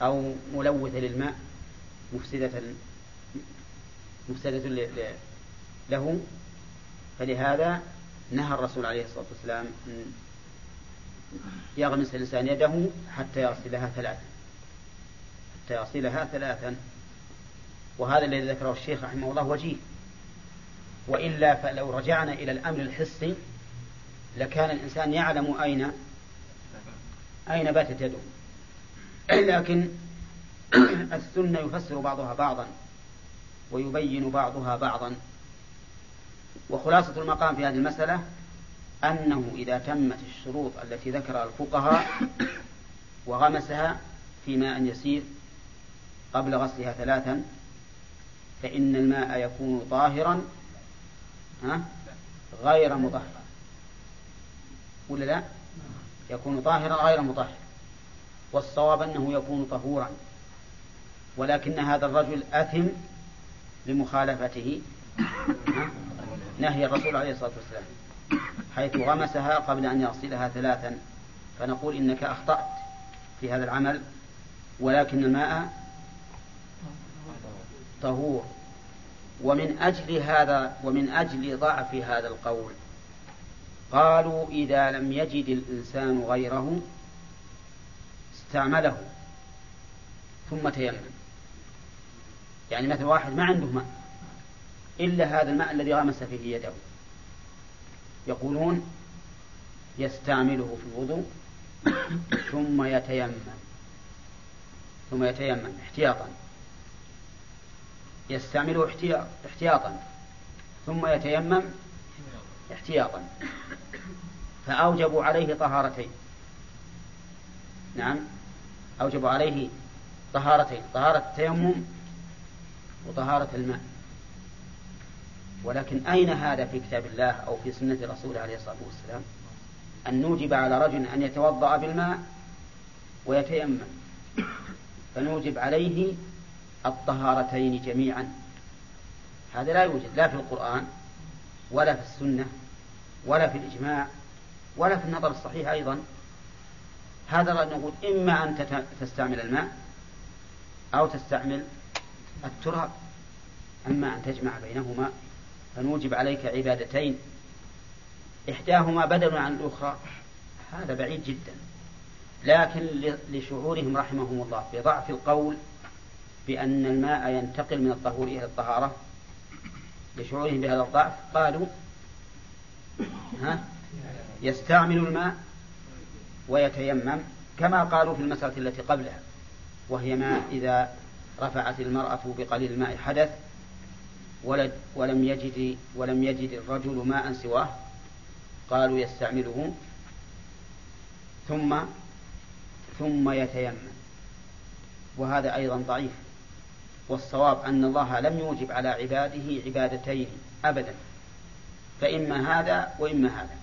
أو ملوثة للماء مفسدة مفسدة له. فلهذا نهى الرسول عليه الصلاة والسلام أن يغمس الإنسان يده حتى يغسلها ثلاثا. حتى يغسلها ثلاثا. وهذا الذي ذكره الشيخ رحمه الله وجيه. وإلا فلو رجعنا إلى الأمر الحسي لكان الإنسان يعلم أين أين باتت يده. لكن السنة يفسر بعضها بعضا ويبين بعضها بعضا. وخلاصة المقام في هذه المسألة أنه إذا تمت الشروط التي ذكرها الفقهاء وغمسها في ماء يسير قبل غسلها ثلاثا فإن الماء يكون طاهرا غير مطهر. ولا لا؟ يكون طاهرا غير مطهر. والصواب أنه يكون طهورا. ولكن هذا الرجل أثم لمخالفته نهي الرسول عليه الصلاة والسلام. حيث غمسها قبل أن يغسلها ثلاثا فنقول إنك أخطأت في هذا العمل ولكن الماء طهور. ومن أجل هذا ومن أجل ضعف هذا القول قالوا إذا لم يجد الإنسان غيره استعمله ثم تيمم. يعني مثل واحد ما عنده ماء إلا هذا الماء الذي غمس فيه يده. يقولون يستعمله في الوضوء ثم يتيمم ثم يتيمم احتياطا. يستعمله احتياطا ثم يتيمم احتياطا. فأوجبوا عليه طهارتين. نعم أوجبوا عليه طهارتين طهارة التيمم وطهارة الماء. ولكن أين هذا في كتاب الله أو في سنة رسوله عليه الصلاة والسلام؟ أن نوجب على رجل أن يتوضأ بالماء ويتيمم. فنوجب عليه الطهارتين جميعا. هذا لا يوجد لا في القرآن ولا في السنة ولا في الإجماع ولا في النظر الصحيح أيضا. هذا نقول إما أن تستعمل الماء أو تستعمل التراب أما أن تجمع بينهما فنوجب عليك عبادتين. إحداهما بدل عن الأخرى. هذا بعيد جدا. لكن لشعورهم رحمهم الله بضعف القول بأن الماء ينتقل من الطهور إلى الطهارة. لشعورهم بهذا الضعف قالوا ها يستعمل الماء ويتيمم كما قالوا في المسألة التي قبلها وهي ما إذا رفعت المرأة بقليل الماء حدث ولد ولم يجد ولم يجد الرجل ماء سواه؟ قالوا يستعمله. ثم ثم يتيمم. وهذا أيضا ضعيف. والصواب أن الله لم يوجب على عباده عبادتين أبدا. فإما هذا وإما هذا.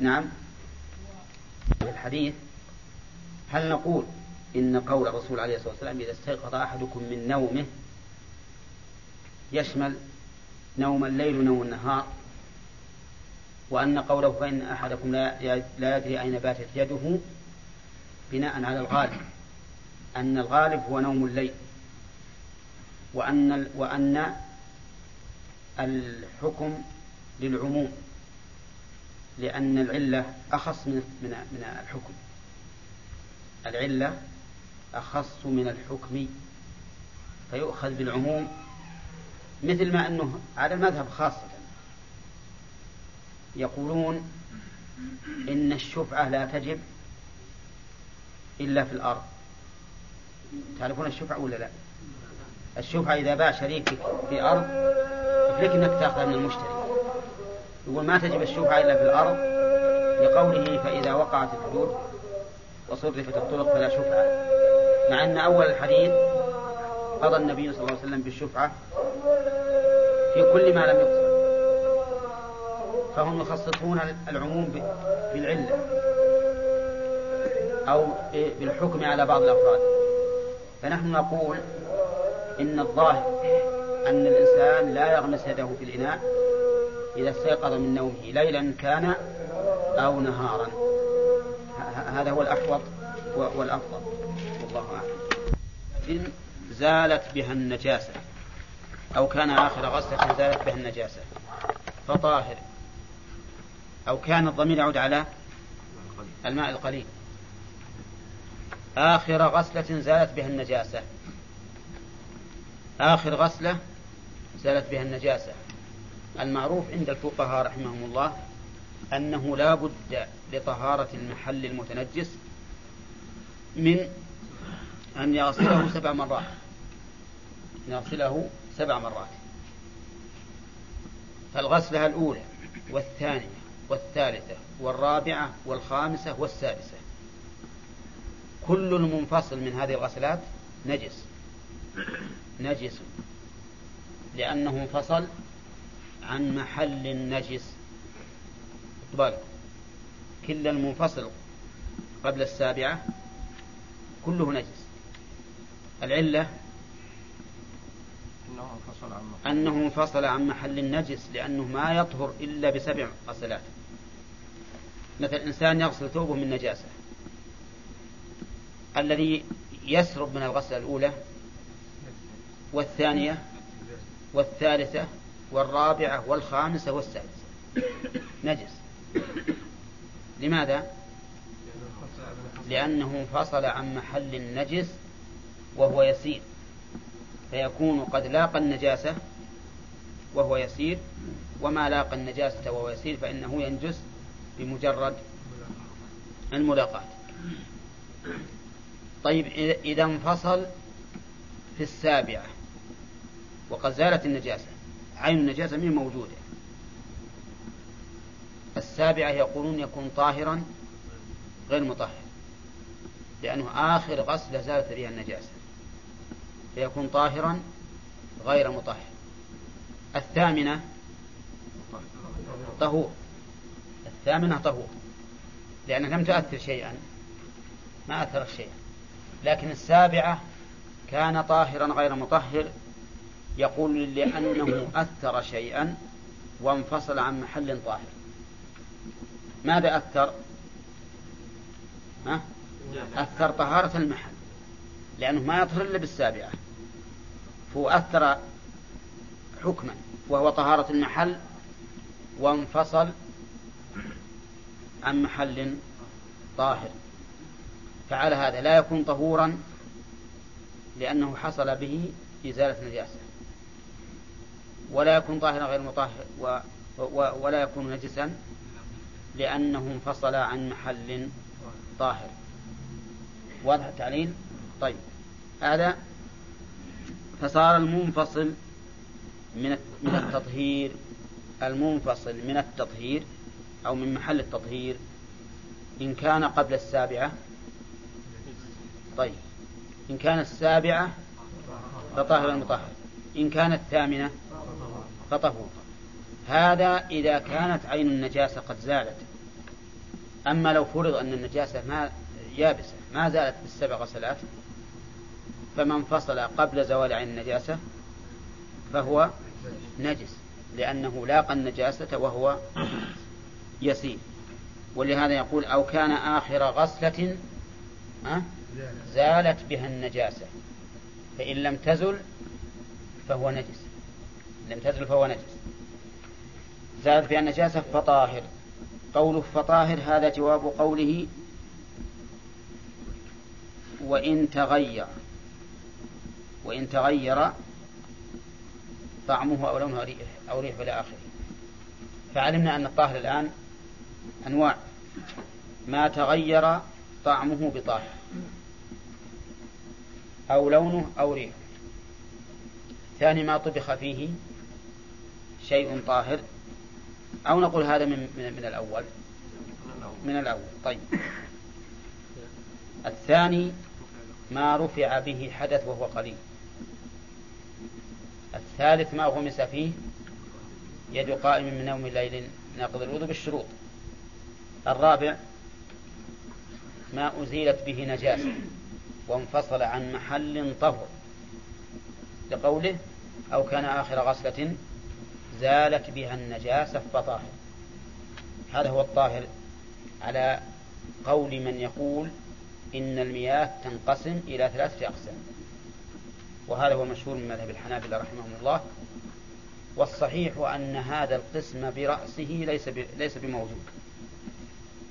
نعم. الحديث هل نقول إن قول الرسول عليه الصلاة والسلام إذا استيقظ أحدكم من نومه يشمل نوم الليل ونوم النهار وأن قوله فإن أحدكم لا يدري أين باتت يده بناء على الغالب أن الغالب هو نوم الليل وأن وأن الحكم للعموم لأن العلة أخص من من من الحكم. العلة أخص من الحكم فيؤخذ بالعموم مثل ما أنه على المذهب خاصة. يقولون إن الشفعة لا تجب إلا في الأرض. تعرفون الشفعة ولا لا؟ الشفعة إذا باع شريكك في أرض لك أنك تأخذها من المشتري. يقول ما تجب الشفعة إلا في الأرض؟ لقوله فإذا وقعت الحدود وصرفت الطرق فلا شفعة. مع أن أول الحديث قضى النبي صلى الله عليه وسلم بالشفعة في كل ما لم يقصر فهم يخصصون العموم بالعلة أو بالحكم على بعض الأفراد. فنحن نقول إن الظاهر أن الإنسان لا يغمس يده في الإناء إذا استيقظ من نومه ليلا كان أو نهارا. هذا هو الأحوط والأفضل. والله أعلم. زالت بها النجاسة. أو كان آخر غسلة زالت بها النجاسة فطاهر. أو كان الضمير يعود على الماء القليل. آخر غسلة زالت بها النجاسة. آخر غسلة زالت بها النجاسة. المعروف عند الفقهاء رحمهم الله أنه لا بد لطهارة المحل المتنجس من أن يغسله سبع مرات. يغسله سبع مرات. فالغسلة الأولى والثانية والثالثة والرابعة والخامسة والسادسة. كل المنفصل من هذه الغسلات نجس. نجس. لأنه انفصل عن محل النجس. بالك. كل المنفصل قبل السابعة كله نجس. العلة أنه انفصل عن محل. النجس لأنه ما يطهر إلا بسبع غسلات. مثل إنسان يغسل ثوبه من نجاسة. الذي يسرب من الغسلة الأولى والثانية والثالثة والرابعة والخامسة والسادسة. نجس. لماذا؟ لأنه انفصل عن محل النجس وهو يسير. فيكون قد لاقى النجاسة وهو يسير وما لاقى النجاسة وهو يسير فإنه ينجس بمجرد الملاقاة طيب إذا انفصل في السابعة وقد زالت النجاسة. عين النجاسة من موجودة؟ السابعة يقولون يكون طاهرا غير مطهر لأنه آخر غسلة زالت بها النجاسة. فيكون طاهرا غير مطهر. الثامنة طهور. الثامنة طهور. لأنها لم تؤثر شيئا. ما أثرت شيئا. لكن السابعة كان طاهرا غير مطهر. يقول لأنه أثر شيئا وانفصل عن محل طاهر. ماذا أثر؟ ها؟ أثر طهارة المحل. لأنه ما يطهر إلا بالسابعة. فهو أثر حكما وهو طهارة المحل وانفصل عن محل طاهر. فعلى هذا لا يكون طهورا لأنه حصل به إزالة نجاسة ولا يكون طاهرا غير مطهر و ولا يكون نجسا لأنه انفصل عن محل طاهر. واضح التعليل؟ طيب. هذا فصار المنفصل من من التطهير المنفصل من التطهير أو من محل التطهير إن كان قبل السابعة طيب إن كان السابعة فطاهر المطهر إن كانت الثامنة فطهور. هذا إذا كانت عين النجاسة قد زالت. أما لو فرض أن النجاسة ما يابسة ما زالت بالسبع غسلات فمن فصل قبل زوال عين النجاسة فهو نجس لأنه لاقى النجاسة وهو يسير ولهذا يقول أو كان آخر غسلة زالت بها النجاسة فإن لم تزل فهو نجس. لم تزل فهو نجس. زالت بها النجاسة فطاهر. قوله فطاهر هذا جواب قوله وإن تغير. وإن تغير طعمه أو لونه أو ريحه إلى آخره. فعلمنا أن الطاهر الآن أنواع. ما تغير طعمه بطاهر. أو لونه أو ريحه. ثاني ما طبخ فيه شيء طاهر. أو نقول هذا من, من, من الأول. من الأول. طيب. الثاني ما رفع به حدث وهو قليل. الثالث ما غمس فيه؟ يد قائم من نوم الليل ناقض الوضوء بالشروط. الرابع ما أزيلت به نجاسة وانفصل عن محل طهر. لقوله أو كان آخر غسلة زالت بها النجاسة فطاهر هذا هو الطاهر على قول من يقول إن المياه تنقسم إلى ثلاثة أقسام. وهذا هو مشهور من مذهب الحنابلة رحمهم الله. والصحيح أن هذا القسم برأسه ليس ليس بموجود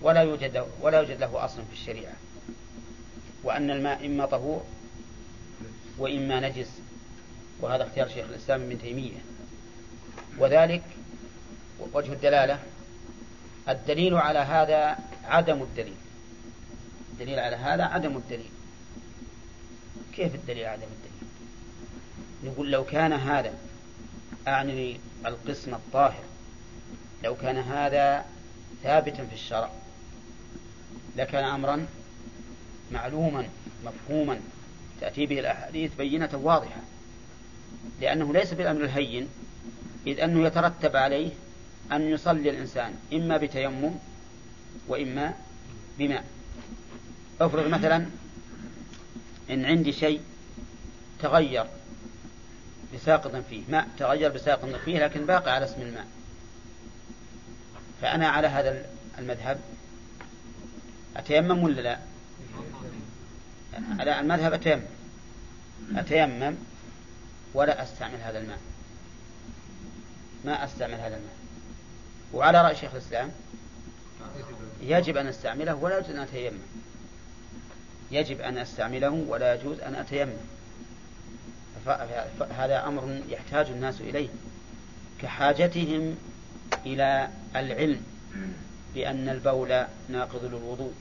ولا يوجد ولا يوجد له أصل في الشريعة. وأن الماء إما طهور وإما نجس. وهذا اختيار شيخ الإسلام ابن تيمية. وذلك وجه الدلالة. الدليل على هذا عدم الدليل. الدليل على هذا عدم الدليل. كيف الدليل عدم الدليل؟ نقول لو كان هذا أعني القسم الطاهر لو كان هذا ثابتا في الشرع لكان أمرا معلوما مفهوما تأتي به الأحاديث بينة واضحة لأنه ليس بالأمر الهين إذ أنه يترتب عليه أن يصلي الإنسان إما بتيمم وإما بماء. افرض مثلا إن عندي شيء تغير بساقط فيه. ماء تغير بساقط فيه لكن باقي على اسم الماء. فأنا على هذا المذهب. أتيمم ولا لا؟ على المذهب أتيمم. أتيمم ولا أستعمل هذا الماء. ما أستعمل هذا الماء. وعلى رأي شيخ الإسلام يجب أن أستعمله ولا يجوز أن أتيمم. يجب أن أستعمله ولا يجوز أن أتيمم. هذا أمر يحتاج الناس إليه. كحاجتهم إلى العلم بأن البول ناقض للوضوء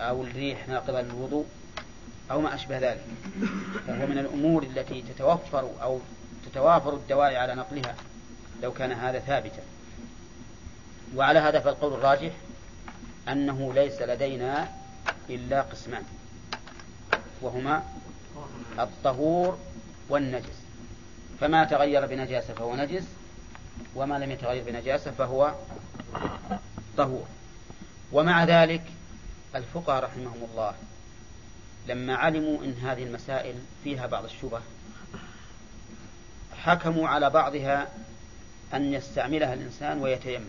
أو الريح ناقضة للوضوء أو ما أشبه ذلك. فهو من الأمور التي تتوفر أو تتوافر الدواعي على نقلها لو كان هذا ثابتا. وعلى هذا فالقول الراجح أنه ليس لدينا إلا قسمان وهما الطهور والنجس. فما تغير بنجاسة فهو نجس وما لم يتغير بنجاسة فهو طهور. ومع ذلك الفقهاء رحمهم الله لما علموا إن هذه المسائل فيها بعض الشبه حكموا على بعضها أن يستعملها الإنسان ويتيمم.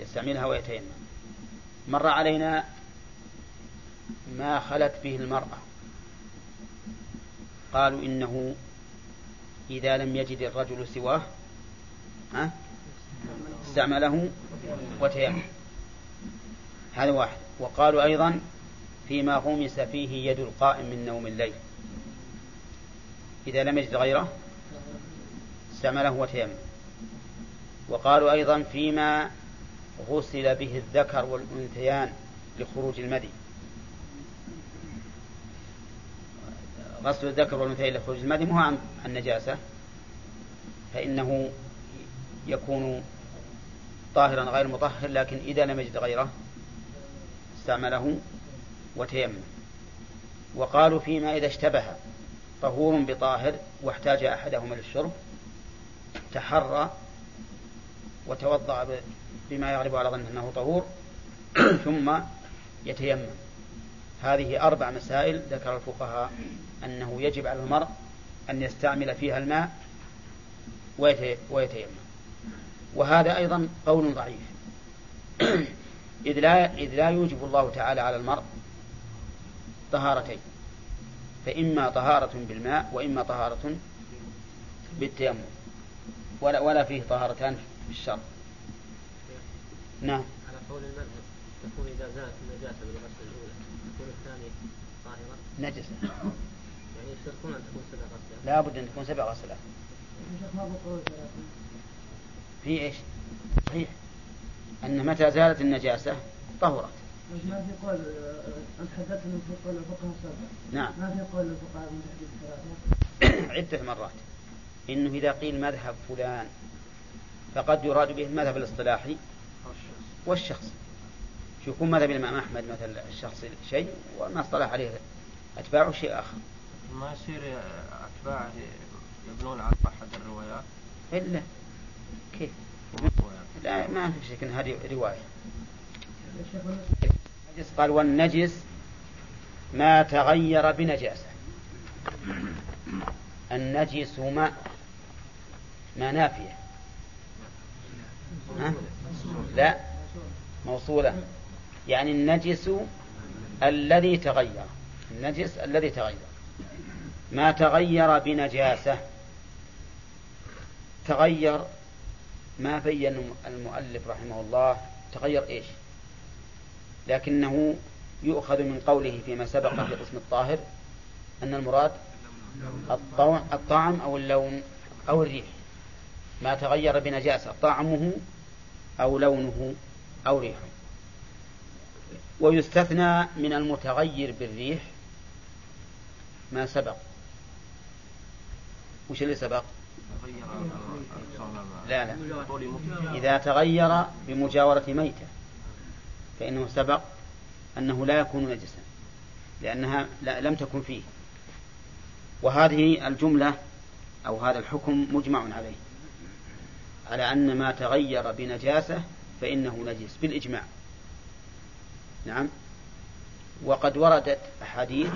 يستعملها ويتيمم. مر علينا ما خلت به المرأة. قالوا إنه إذا لم يجد الرجل سواه ها؟ استعمله وتيمم هذا واحد. وقالوا أيضا فيما غمس فيه يد القائم من نوم الليل. إذا لم يجد غيره استعمله وتيمم وقالوا أيضا فيما غسل به الذكر والأنثيان لخروج المدي. غسل الذكر والأنثيين لخروج المدي مو عن النجاسة. فإنه يكون طاهرا غير مطهر لكن إذا لم يجد غيره استعمله وتيمم. وقالوا فيما إذا اشتبه طهور بطاهر واحتاج أحدهما للشرب تحرى وتوضأ بما يغلب على ظنه أنه طهور ثم يتيمم. هذه أربع مسائل ذكر الفقهاء. أنه يجب على المرء أن يستعمل فيها الماء ويتيمم. وهذا أيضا قول ضعيف. إذ لا, إذ لا يوجب الله تعالى على المرء طهارتين. فإما طهارة بالماء وإما طهارة بالتيمم. ولا, ولا فيه طهارتان في الشرع. نعم. على قول المذهب تكون إذا زالت النجاسة بالغسل الأولى تكون الثانية طاهرة؟ نجس يعني يشترطون أن تكون سبع غسلات لا بد أن تكون سبع غسلات. في إيش؟ صحيح. أن متى زالت النجاسة؟ طهرت. ما في قول أنت حدثت من قول الفقهاء نعم. ما في قول الفقهاء من تحديد الثلاثة؟ عدة مرات. إنه إذا قيل مذهب فلان فقد يراد به المذهب الاصطلاحي والشخص. شو يكون مذهب الإمام أحمد مثل الشخص شيء وما اصطلح عليه أتباعه شيء آخر. ما يصير أتباعه يبنون على أحد الروايات؟ إلا. كيف؟ لا ما في شك إن هذه رواية. النجس قال والنجس ما تغير بنجاسة. النجس ما ما نافية. ها؟ لا موصولة. يعني النجس الذي تغير. النجس الذي تغير. ما تغير بنجاسة. تغير ما بين المؤلف رحمه الله. تغير إيش؟ لكنه يؤخذ من قوله فيما سبق في قسم الطاهر أن المراد الطعم أو اللون أو الريح. ما تغير بنجاسة طعمه أو لونه أو ريحه. ويستثنى من المتغير بالريح ما سبق. وش اللي سبق؟ لا لا. إذا تغير بمجاورة ميتة فإنه سبق أنه لا يكون نجسا لأنها لا لم تكن فيه. وهذه الجملة أو هذا الحكم مجمع عليه. على أن ما تغير بنجاسة فإنه نجس بالإجماع. نعم. وقد وردت أحاديث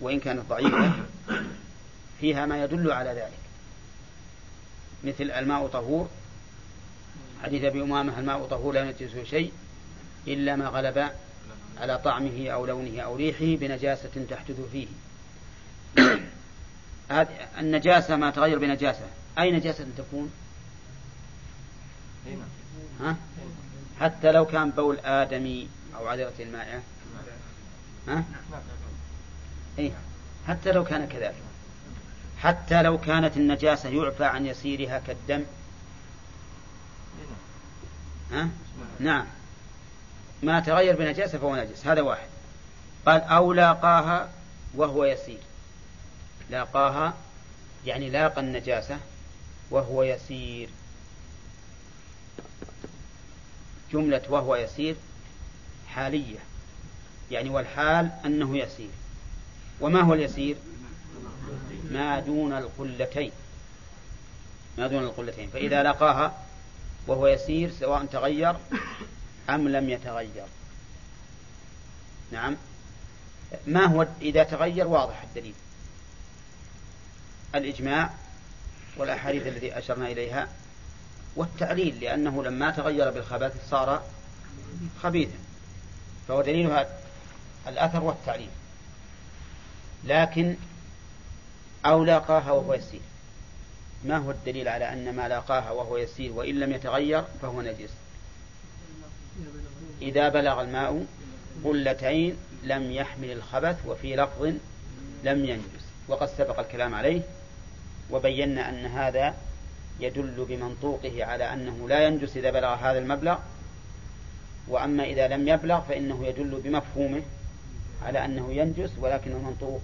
وإن كانت ضعيفة فيها ما يدل على ذلك. مثل الماء طهور. حديث أبي أمامة الماء طهور لا ينجسه شيء إلا ما غلب على طعمه أو لونه أو ريحه بنجاسة تحدث فيه. النجاسة ما تغير بنجاسة. أي نجاسة تكون؟ ها؟ حتى لو كان بول آدمي أو عذرة المائعة ها؟ إيه؟ حتى لو كان كذلك. حتى لو كانت النجاسة يعفى عن يسيرها كالدم. ها؟ نعم. ما تغير بنجاسة فهو نجس هذا واحد. قال أو لاقاها وهو يسير. لاقاها يعني لاقى النجاسة وهو يسير. جملة وهو يسير حالية. يعني والحال أنه يسير. وما هو اليسير؟ ما دون القلتين ما دون القلتين فإذا لقاها وهو يسير سواء تغير أم لم يتغير. نعم. ما هو إذا تغير؟ واضح الدليل. الإجماع والأحاديث التي أشرنا إليها والتعليل لأنه لما تغير بالخبث صار خبيثا. فهو دليل الأثر والتعليل. لكن أو لاقاها وهو يسير. ما هو الدليل على أن ما لاقاها وهو يسير وإن لم يتغير فهو نجس. إذا بلغ الماء قلتين لم يحمل الخبث وفي لفظ لم ينجس. وقد سبق الكلام عليه وبينا أن هذا يدل بمنطوقه على أنه لا ينجس إذا بلغ هذا المبلغ. وأما إذا لم يبلغ فإنه يدل بمفهومه على أنه ينجس ولكن المنطوق